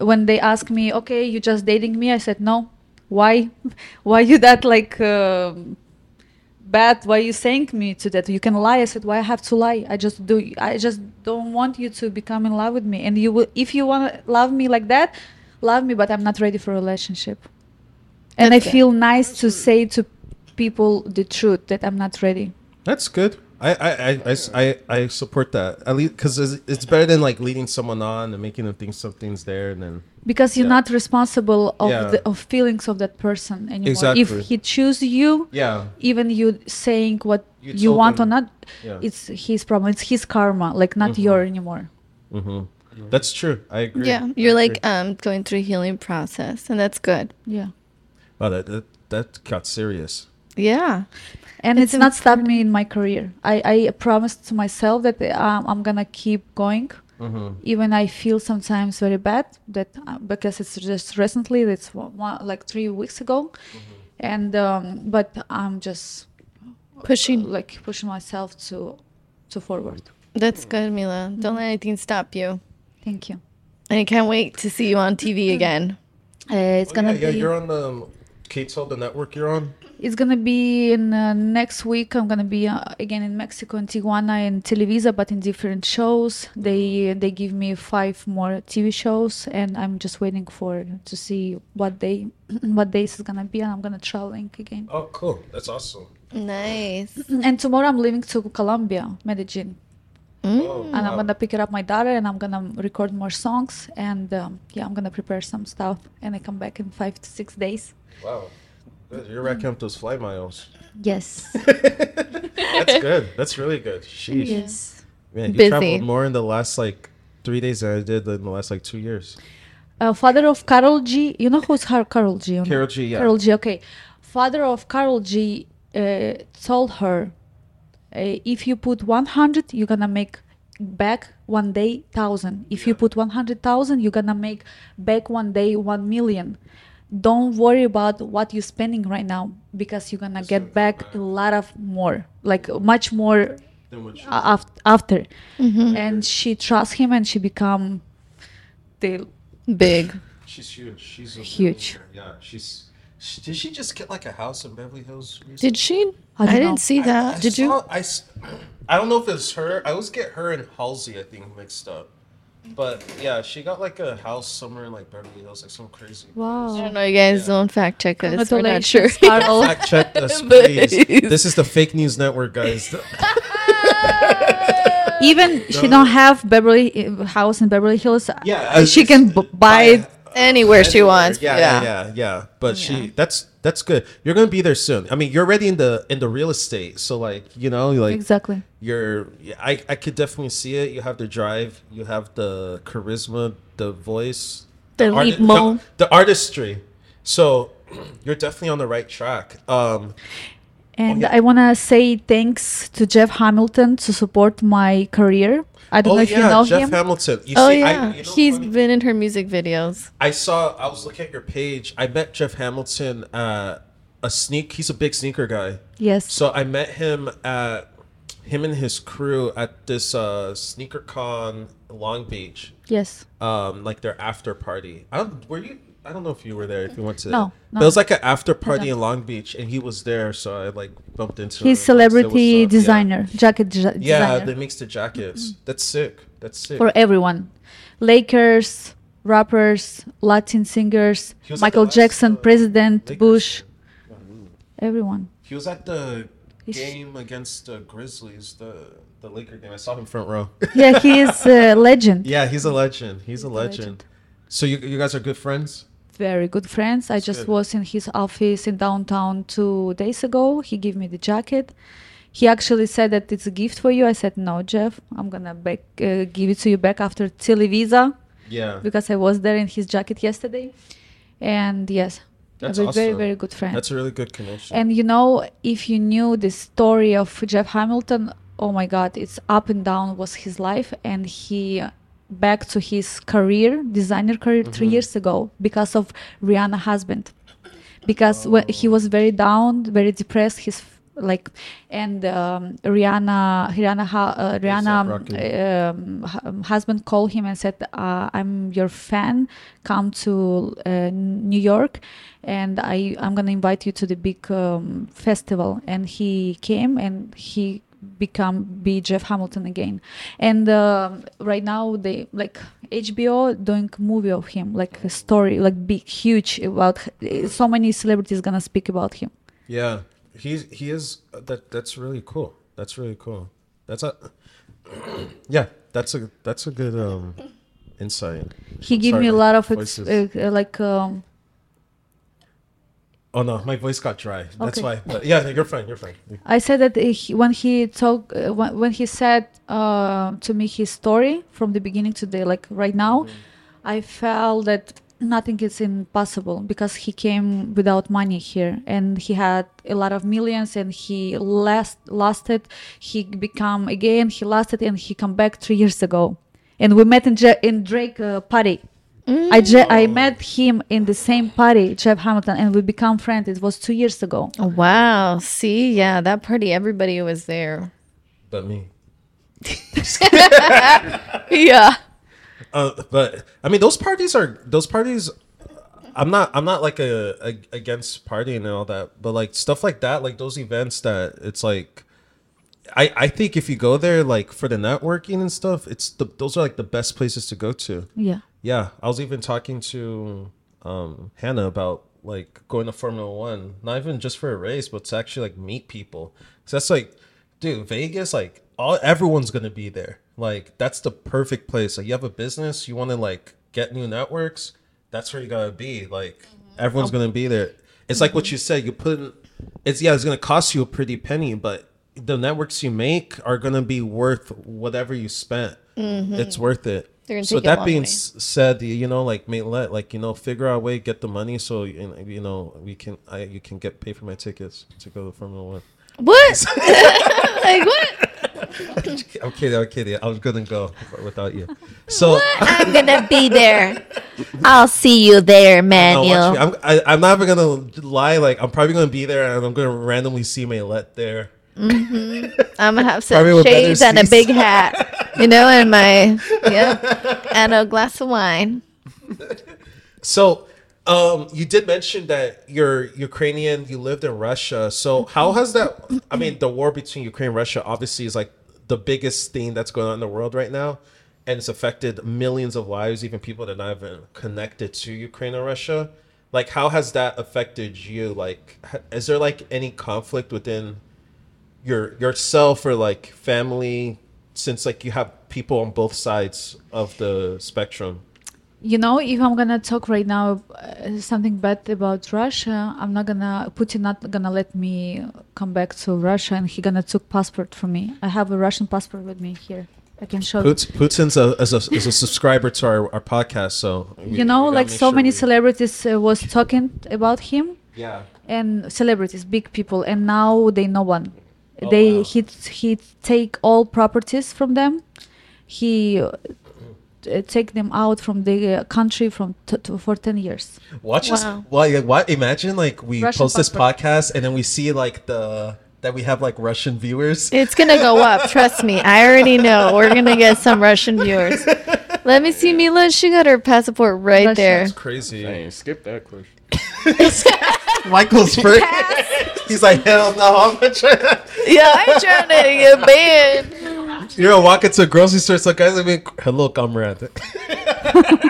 S3: When they ask me, okay, you just dating me, I said no. Why? Why you that like? um bad why you saying me to that you can lie i said why i have to lie i just do i just don't want you to become in love with me and you will if you want to love me like that love me but i'm not ready for a relationship and
S2: That's
S3: i
S2: fair.
S3: feel nice to say to people the truth that i'm not ready
S1: That's good. I, I, I, I, I support that at least because it's, it's better than like leading someone on and making them think something's there and then
S3: because you're
S1: Yeah.
S3: not responsible of
S1: Yeah.
S3: the of feelings of that person anymore
S1: Exactly.
S3: if he choose you
S1: yeah
S3: even you saying what
S1: You
S3: you,
S1: told
S3: want or not
S1: yeah
S3: it's his problem it's his karma like not
S1: Mhm.
S3: your anymore
S1: hmm that's true. I agree.
S2: Yeah, you're like
S1: agree.
S2: um going through a healing process, and that's good.
S3: yeah
S1: wow that, that that got serious.
S2: Yeah.
S3: and
S2: It's
S3: it's, not stopped me in my career. I, I promised to myself that um, I'm gonna keep going,
S1: hmm
S3: even I feel sometimes very bad. That uh, because it's just recently, it's one, one- like three weeks ago, and um, but I'm just
S2: Pushing.
S3: like pushing myself to to forward.
S2: That's good, Mila. Don't let anything stop you.
S3: Thank you.
S2: And I can't wait to see you on TV again.
S3: Uh, it's
S1: Oh,
S3: gonna
S1: yeah, yeah, you're on the um, Kate's Hall, the network you're on.
S3: it's gonna be in uh, next week. I'm gonna be uh, again in Mexico in Tijuana and Televisa, but in different shows. They they give me five more TV shows, and I'm just waiting for to see what day what days is gonna be, and I'm gonna traveling again.
S1: Oh, cool. That's awesome.
S2: Nice.
S3: And tomorrow I'm leaving to Colombia, Medellin.
S1: Oh,
S3: and I'm gonna pick it up my daughter, and I'm gonna record more songs, and um, yeah, I'm gonna prepare some stuff, and I come back in five to six days.
S1: Wow. Good. You're racking up those flight miles.
S3: Yes.
S1: That's good. That's really good. Sheesh.
S3: yes.
S1: Man, you
S2: Busy.
S1: traveled more in the last like three days than I did in the last like two years.
S3: Uh, father of Karol G. You know who's her, Karol G?
S1: Karol G, yeah.
S3: Karol G. Okay. Father of Karol G. Uh, told her, Uh, if you put 100, you're gonna make back one day thousand. If you put 100,000, you're gonna make back one day one million. Don't worry about what you're spending right now because you're gonna get back a lot of more, like much more
S1: Then what you-
S3: a- af- after. Mm-hmm. And she trusts him, and she become the
S2: Big.
S1: She's huge. She's a
S3: Huge.
S1: Yeah, she's. She, did she just get like a house in Beverly Hills? Recently?
S2: Did she?
S3: I
S2: I,
S3: don't know.
S2: didn't see that.
S1: I
S2: Did you?
S1: I, I, s- I don't know if it's her. I always get her and Halsey, I think, mixed up. But yeah, she got like a house somewhere in like Beverly Hills, like some crazy.
S3: Wow.
S2: I don't know. You guys don't fact check us. We're not
S3: Congratulations,
S2: sure.
S3: Karol.
S1: Fact check us, please.
S2: Please.
S1: This is the fake news network, guys.
S3: Even she don't have Beverly uh, house in Beverly Hills.
S1: Yeah,
S3: she can b- buy it.
S2: Anywhere she wants.
S1: Yeah, yeah, yeah, yeah. But she, that's that's good. You're gonna be there soon. I mean, you're already in the in the real estate, so like you know, like
S3: Exactly.
S1: you're. I I could definitely see it. You have the drive. You have the charisma, the voice,
S2: The
S1: arti-
S2: leap mo.
S1: the, the artistry. So you're definitely on the right track. Um,
S3: And
S1: yeah.
S3: I wanna say thanks to Jeff Hamilton to support my career. I don't
S1: oh
S3: know if
S1: yeah,
S3: you know
S1: Jeff
S3: him.
S1: Hamilton. You
S2: Oh
S1: see,
S2: yeah,
S1: I, you know
S2: he's
S1: funny?
S2: been in her music videos.
S1: I saw. I was looking at your page. I met Jeff Hamilton at a sneak. He's a big sneaker guy.
S3: yes.
S1: So I met him at him and his crew at this uh, sneaker con Long Beach,
S3: yes.
S1: um, like their after party. I don't. Were you? I don't know if you were there. If you went to,
S3: No,
S1: but
S3: no.
S1: it was like an after party in Long Beach, and he was there. So I like bumped into. him
S3: He's
S1: like, said
S3: celebrity
S1: up. Yeah.
S3: designer, jacket desi-
S1: Yeah,
S3: designer
S1: they makes the jackets. That's sick. That's sick.
S3: for everyone. Lakers, rappers, Latin singers,
S1: He was at
S3: Michael
S1: last,
S3: Jackson,
S1: uh,
S3: President
S1: Lakers
S3: Bush, everyone.
S1: He was at the
S3: He's-
S1: game against the Grizzlies, the the Laker game. I saw him front row.
S3: Yeah, he is a legend.
S1: yeah, he's a legend. He's a
S3: a
S1: legend.
S3: legend.
S1: So you you guys are good friends?
S3: Very good friends. I just
S1: good.
S3: was in his office in downtown two days ago. He gave me the jacket. He actually said that it's a gift for you. I said no, Jeff. I'm gonna back, uh, give it to you back after Televisa
S1: Yeah.
S3: because I was there in his jacket yesterday. And yes,
S1: That's
S3: a very very good friend.
S1: That's a really good connection.
S3: And you know, if you knew the story of Jeff Hamilton, oh my God, it's up and down was his life, and he back to his career, designer career, three
S1: Mhm.
S3: years ago because of Rihanna husband, because when he was very down, very depressed, his like, and um, Rihanna, Rihanna, uh, Rihanna um, husband called him and said, uh, "I'm your fan. Come to uh, New York, and I I'm gonna invite you to the big um, festival." And he came, and he become be Jeff Hamilton again. And um right now they like HBO doing movie of him, like a story, like big, huge about. So many celebrities gonna speak about him.
S1: yeah, he's he is that. That's really cool. That's really cool. That's a yeah. That's a that's a good um insight.
S3: He gave
S1: sorry,
S3: me a lot of ex- uh, uh, like. Um,
S1: Oh no, my voice got dry. That's
S3: Okay.
S1: why. But yeah, you're fine. You're fine.
S3: I said that he, when he talk uh, when, when he said uh, to me his story from the beginning to the like right now, I felt that nothing is impossible because he came without money here and he had a lot of millions and he last lost it. He become again he lost it and he come back three years ago, and we met in in Drake uh, party. I, je- I met him in the same party, Jeff Hamilton, and we become friends. It was two years ago.
S2: Oh, wow. See, yeah, that party, everybody was there.
S1: But me.
S2: Yeah.
S1: Uh, but I mean, those parties are those parties. I'm not. I'm not like a, a against partying and all that, but like stuff like that, like those events that it's like. I, I think if you go there like for the networking and stuff, it's the those are like the best places to go to.
S3: Yeah.
S1: Yeah, I was even talking to um, Hannah about like going to Formula One, not even just for a race, but to actually like meet people. 'Cause that's like, dude, Vegas, like all everyone's gonna be there. Like that's the perfect place. Like you have a business, you want to like get new networks. That's where you gotta be. Like mm-hmm. everyone's oh. gonna be there. It's like what you mm-hmm. said. You put in, it's yeah, it's gonna cost you a pretty penny, but the networks you make are gonna be worth whatever you spent. Mm-hmm. It's worth it.
S2: They're gonna
S1: So that being
S2: way.
S1: said, you know, like may let like you know figure out a way get the money so you know, you know we can I you can get paid for my tickets to go to Formula One.
S2: What? like what?
S1: I'm kidding. I'm kidding. I was gonna go without you. So
S2: I'm gonna be there. I'll see you there. Manuel.
S1: I'm I, I'm not even gonna lie. Like I'm probably gonna be there and I'm gonna randomly see Maylette there. Mm-hmm.
S2: I'm gonna have some shades and a big hat, you know, and my yeah, and a glass of wine.
S1: So um, you did mention that you're Ukrainian. You lived in Russia. So how has that? I mean, the war between Ukraine and Russia obviously is like the biggest thing that's going on in the world right now, and it's affected millions of lives, even people that are not even connected to Ukraine or Russia. Like, how has that affected you? Like, is there like any conflict within your yourself or like family, since like you have people on both sides of the spectrum?
S3: You know, if I'm gonna talk right now uh, something bad about Russia, I'm not gonna Putin not gonna let me come back to Russia, and he gonna took passport from me. I have a Russian passport with me here. I can show
S1: Putin's a, is a is a subscriber to our, our podcast, so we-
S3: You know, like so
S1: sure
S3: many
S1: we-
S3: celebrities uh, was talking about him,
S1: Yeah,
S3: and celebrities, big people, and now they no one.
S1: Oh,
S3: they
S1: wow.
S3: he he take all properties from them. He uh, take them out from the uh, country from t- t- for 10 years
S1: watch us.
S2: Wow.
S1: Well, yeah, what? Imagine like we
S3: Russian
S1: post this
S3: passport.
S1: podcast and then we see like the that we have like Russian viewers.
S2: It's gonna go up. Trust me. I already know. We're gonna get some Russian viewers. Let me see Mila. She got her passport right
S3: Russia.
S2: there.
S1: It's crazy.
S4: Dang, skip that question.
S1: Michael's first. He's like, hell no, I'm not trying.
S2: Yeah, I'm trying to get banned.
S1: You're walking to a grocery store, so guys, I mean, hello, comrade.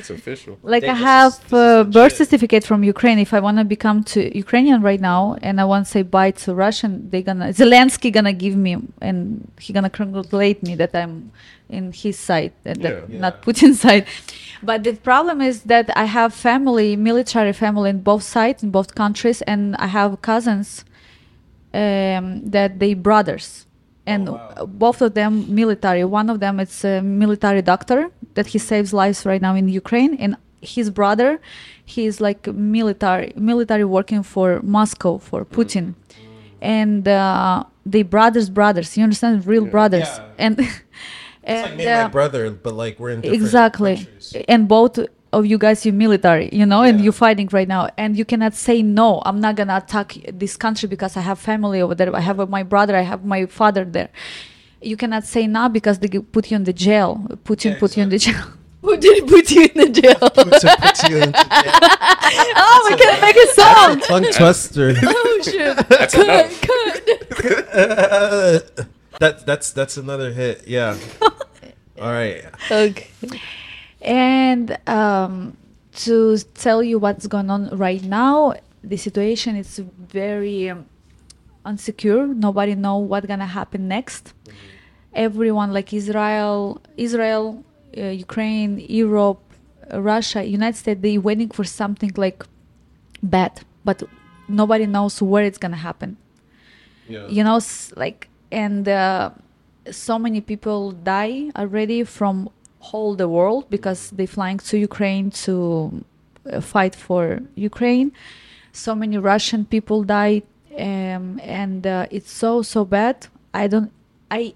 S4: That's official.
S3: like
S1: They-
S3: i
S1: this is-
S3: have
S1: this
S3: uh, birth certificate from ukraine if i want to become to ukrainian right now and i want to say bye to russian they gonna zelensky gonna give me and he gonna congratulate me that i'm in his side that, that
S4: Yeah.
S3: not
S1: Yeah.
S3: putin's side but the problem is that i have family military family in both sides in both countries and i have cousins um, that they brothers and
S1: Oh, wow.
S3: both of them military one of them is a military doctor that he saves lives right now in ukraine and his brother he's like military military working for moscow for
S1: Mm.
S3: putin and uh, they brothers brothers you understand real
S1: Yeah.
S3: brothers
S1: Yeah.
S3: and
S1: It's
S3: and
S1: like me and
S3: uh,
S1: my brother, but like we're in different
S3: exactly
S1: countries.
S3: and both of you guys you military you know and
S1: Yeah.
S3: you're fighting right now and you cannot say no i'm not gonna attack this country because i have family over there i have my brother i have my father there you cannot say no because they put you in the jail putin
S1: Yeah,
S3: put you in the jail
S2: Who did put you in the jail?
S1: Putin puts you into jail.
S3: oh we can make a song
S1: Tongue twister.
S2: Oh, oh shit!
S4: That's
S2: Cut,
S4: enough.
S2: cut.
S1: that that's that's another hit. Yeah. All right.
S2: Okay.
S3: And um, to tell you what's going on right now the situation is very um, unsecure. Nobody know what's gonna happen next. Everyone like israel israel uh, ukraine europe russia united states they waiting for something like bad. But nobody knows where it's gonna happen.
S1: Yeah.
S3: you know like and uh, so many people die already from whole the world because they flying to ukraine to uh, fight for ukraine. So many russian people died um, and uh, it's so so bad. I don't i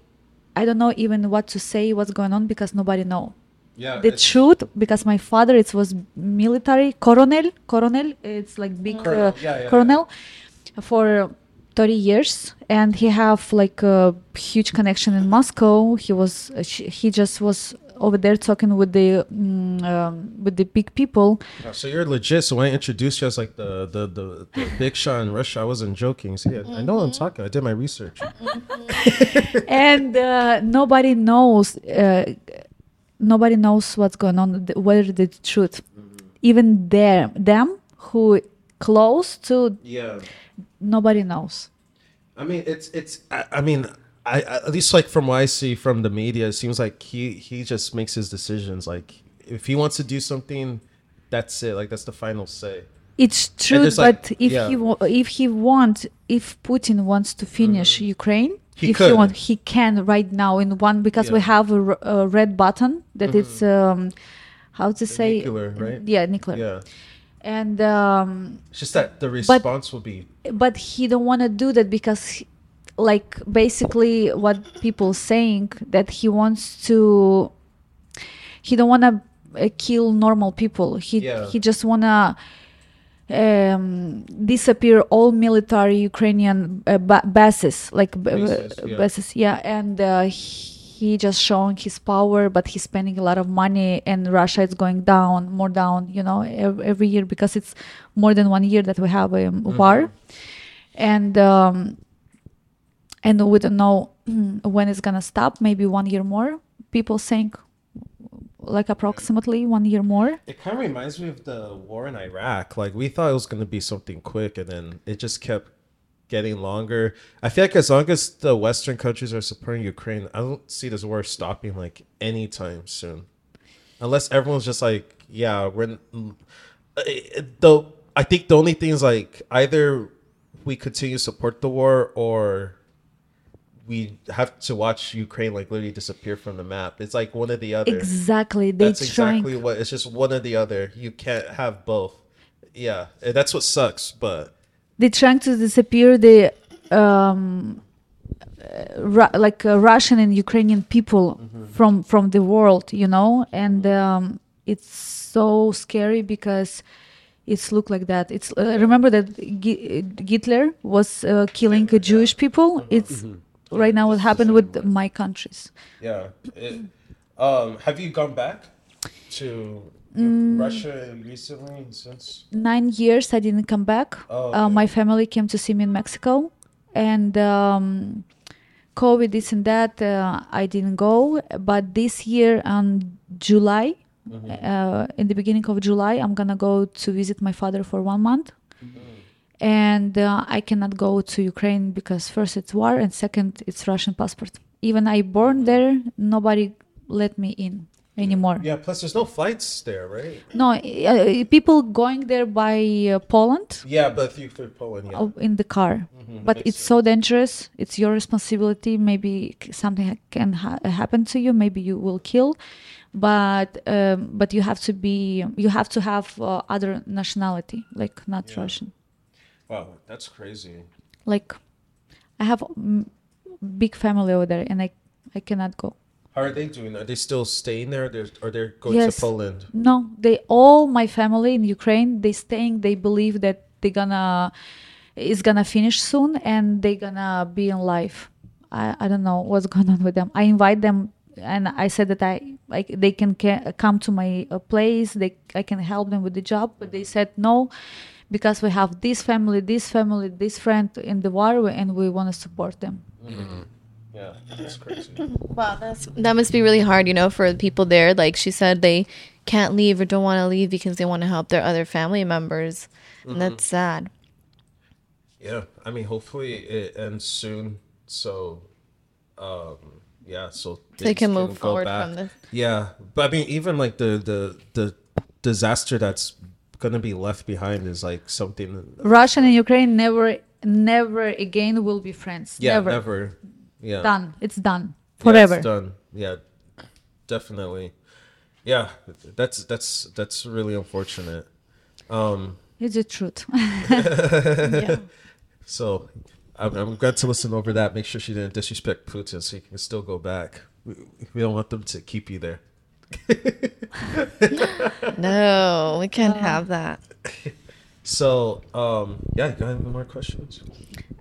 S3: i don't know even what to say what's going on because nobody know.
S1: Yeah.
S3: the truth because my father it was military coronel coronel it's like big
S1: Colonel,
S3: uh,
S1: yeah, yeah,
S3: colonel for 30 years. And he have like a huge connection in moscow. He was uh, he just was over there talking with the mm, um, with the big people
S1: Yeah, So you're legit. So when I introduced you as like the the the, the big shot in Russia, I wasn't joking. See, I, I know what I'm talking. I did my research.
S3: and uh, nobody knows uh, nobody knows what's going on th- whether the truth even there them who close to
S1: Yeah.
S3: nobody knows
S1: I mean, it's it's. I, I mean, I at least like from what I see from the media, it seems like he he just makes his decisions. Like if he wants to do something, that's it. Like that's the final say.
S3: It's true,
S1: there's, like-
S3: but if
S1: yeah.
S3: he wa- if he want if Putin wants to finish Ukraine,
S1: Mm-hmm. He
S3: if
S1: could.
S3: he want, he can right now in one because we
S1: Yeah. Mm-hmm.
S3: have a, r- a red button that it's um, how to say
S1: nuclear, right?
S3: Yeah, nuclear.
S1: Yeah,
S3: And um,
S1: it's just that the response will be
S3: but he don't want to do that because he- like basically what people saying that he wants to he don't want to uh, kill normal people he
S1: Yeah.
S3: he just want to um, disappear all military ukrainian uh, ba- bases like
S1: Bases, yeah.
S3: bases yeah and uh, he just showing his power but he's spending a lot of money and russia is going down more down you know ev- every year because it's more than one year that we have a um, war and um, and we don't know when it's gonna stop maybe one year more people saying like approximately one year more
S1: It kind of reminds me of the war in Iraq. Like we thought it was going to be something quick, and then it just kept getting longer. I feel like as long as the Western countries are supporting Ukraine, I don't see this war stopping like anytime soon, unless everyone's just like, yeah, we're. Mm, eh, Though I think the only thing is like either we continue to support the war or we have to watch Ukraine like literally disappear from the map. It's like one or the other.
S3: exactly they
S1: That's
S3: trying
S1: exactly what. It's just one or the other. You can't have both. Yeah, and that's what sucks. But
S3: they're trying to disappear the um uh, like uh, russian and ukrainian people from from the world you know and um it's so scary because it's look like that it's uh, remember that Gi- hitler was uh, killing jewish people it's right now what happened with my countries
S1: yeah, it, um, have you gone back to
S3: Mm.
S1: Russia recently? Since
S3: nine years I didn't come back.
S1: Oh,
S3: uh, my family came to see me in Mexico, and um, COVID, this and that, uh, I didn't go. But this year, on July,
S1: Mm-hmm.
S3: uh, in the beginning of July, I'm gonna go to visit my father for one month.
S1: Mm-hmm.
S3: And uh, I cannot go to Ukraine because first it's war and second it's Russian passport. Even I born there, nobody let me in anymore.
S1: yeah, plus there's no flights there, right?
S3: No, uh, people going there by uh, Poland
S1: Yeah, but you through Poland, yeah.
S3: uh, in the car. But
S1: makes
S3: it's so dangerous. It's your responsibility. Maybe something can ha- happen to you. Maybe you will kill. But um, but you have to be you have to have uh, other nationality, like not
S1: Yeah.
S3: Russian.
S1: Wow, that's crazy.
S3: Like I have big family over there, and I I cannot go.
S1: How are they doing? Are they still staying there? They're, or they're going
S3: Yes.
S1: to Poland?
S3: No, they all my family in Ukraine. They staying. They believe that they gonna it's gonna finish soon and they gonna be in life. I, I don't know what's going on with them. I invite them and I said that I like they can ca- come to my uh, place. They I can help them with the job, but they said no because we have this family, this family, this friend in the war, and we want to support them.
S1: Yeah, that's crazy.
S2: Wow, that's that must be really hard, you know, for the people there. Like she said, they can't leave or don't want to leave because they want to help their other family members, and that's sad.
S1: Yeah, I mean, hopefully it ends soon. So, um, yeah, so
S2: they can move
S1: go
S2: forward
S1: back.
S2: from this.
S1: Yeah, but I mean, even like the the the disaster that's gonna be left behind is like something.
S3: Russia and Ukraine never, never again will be friends.
S1: Yeah,
S3: never.
S1: never. Yeah,
S3: Done. It's done
S1: Yeah,
S3: forever.
S1: it's done. Yeah, definitely. Yeah, that's that's that's really unfortunate. Um,
S3: It's the truth.
S2: Yeah.
S1: So I'm, I'm glad to listen over that. Make sure she didn't disrespect Putin so you can still go back. We, we don't want them to keep you there.
S2: No, we can't have that.
S1: So, um, yeah, you got any more questions?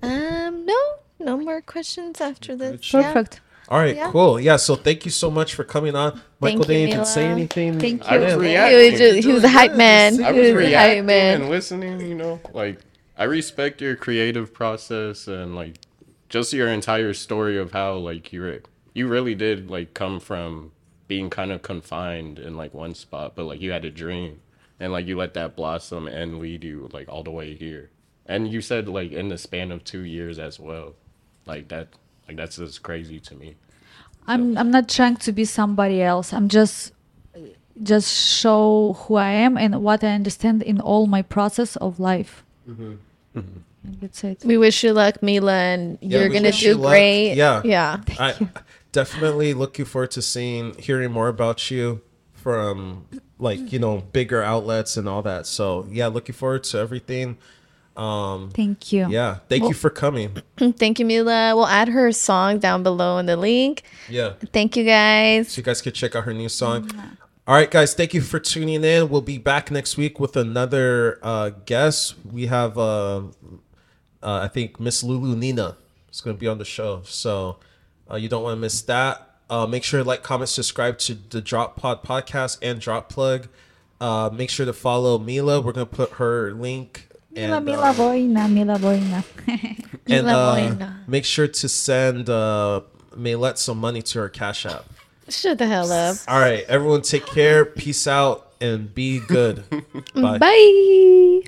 S2: Um, no, no more questions after this. Yeah.
S3: Perfect.
S1: All right,
S2: Yeah.
S1: cool. Yeah, so thank you so much for coming on. Michael
S2: you,
S1: didn't even say anything.
S3: Thank
S4: I
S3: you.
S4: was
S2: He
S4: reacting.
S2: was, just, he was a hype man.
S4: I
S2: He
S4: was
S2: a hype
S4: reacting
S2: man.
S4: and listening, you know, like I respect your creative process and like just your entire story of how like you re- you really did like come from being kind of confined in like one spot, but like you had a dream and like you let that blossom and lead you like all the way here. And you said like in the span of 2 years as well. Like that Like that's just crazy to me.
S3: I'm I'm not trying to be somebody else. I'm just just show who I am and what I understand in all my process of life.
S1: Mm-hmm.
S3: And That's it.
S2: We wish you luck, Mila, and
S1: Yeah,
S2: you're gonna
S1: wish you
S2: do
S1: luck.
S2: great.
S1: Yeah.
S2: yeah.
S1: I definitely looking forward to seeing, hearing more about you from like you know bigger outlets and all that. So yeah, looking forward to everything. Um,
S3: Thank you.
S1: yeah, thank you for coming.
S2: Thank you, Mila. We'll add her song down below in the link.
S1: Yeah.
S2: Thank you, guys.
S1: So you guys could check out her new song. All right, guys, thank you for tuning in. We'll be back next week with another uh, guest. We have, uh, uh, I think, Miss Lulu Nina is going to be on the show. So uh, you don't want to miss that. Uh, make sure to like, comment, subscribe to the Droppod podcast and Drop Plug. Uh, make sure to follow Mila. We're going to put her link.
S3: Mila
S1: and,
S3: Mila
S1: uh,
S3: Boina, Mila Boina.
S1: and
S2: Mila
S1: uh, make sure to send uh, Maylette some money to her Cash App.
S2: Shut the hell up.
S1: All right, everyone, take care. Peace out and be good. Bye.
S2: Bye.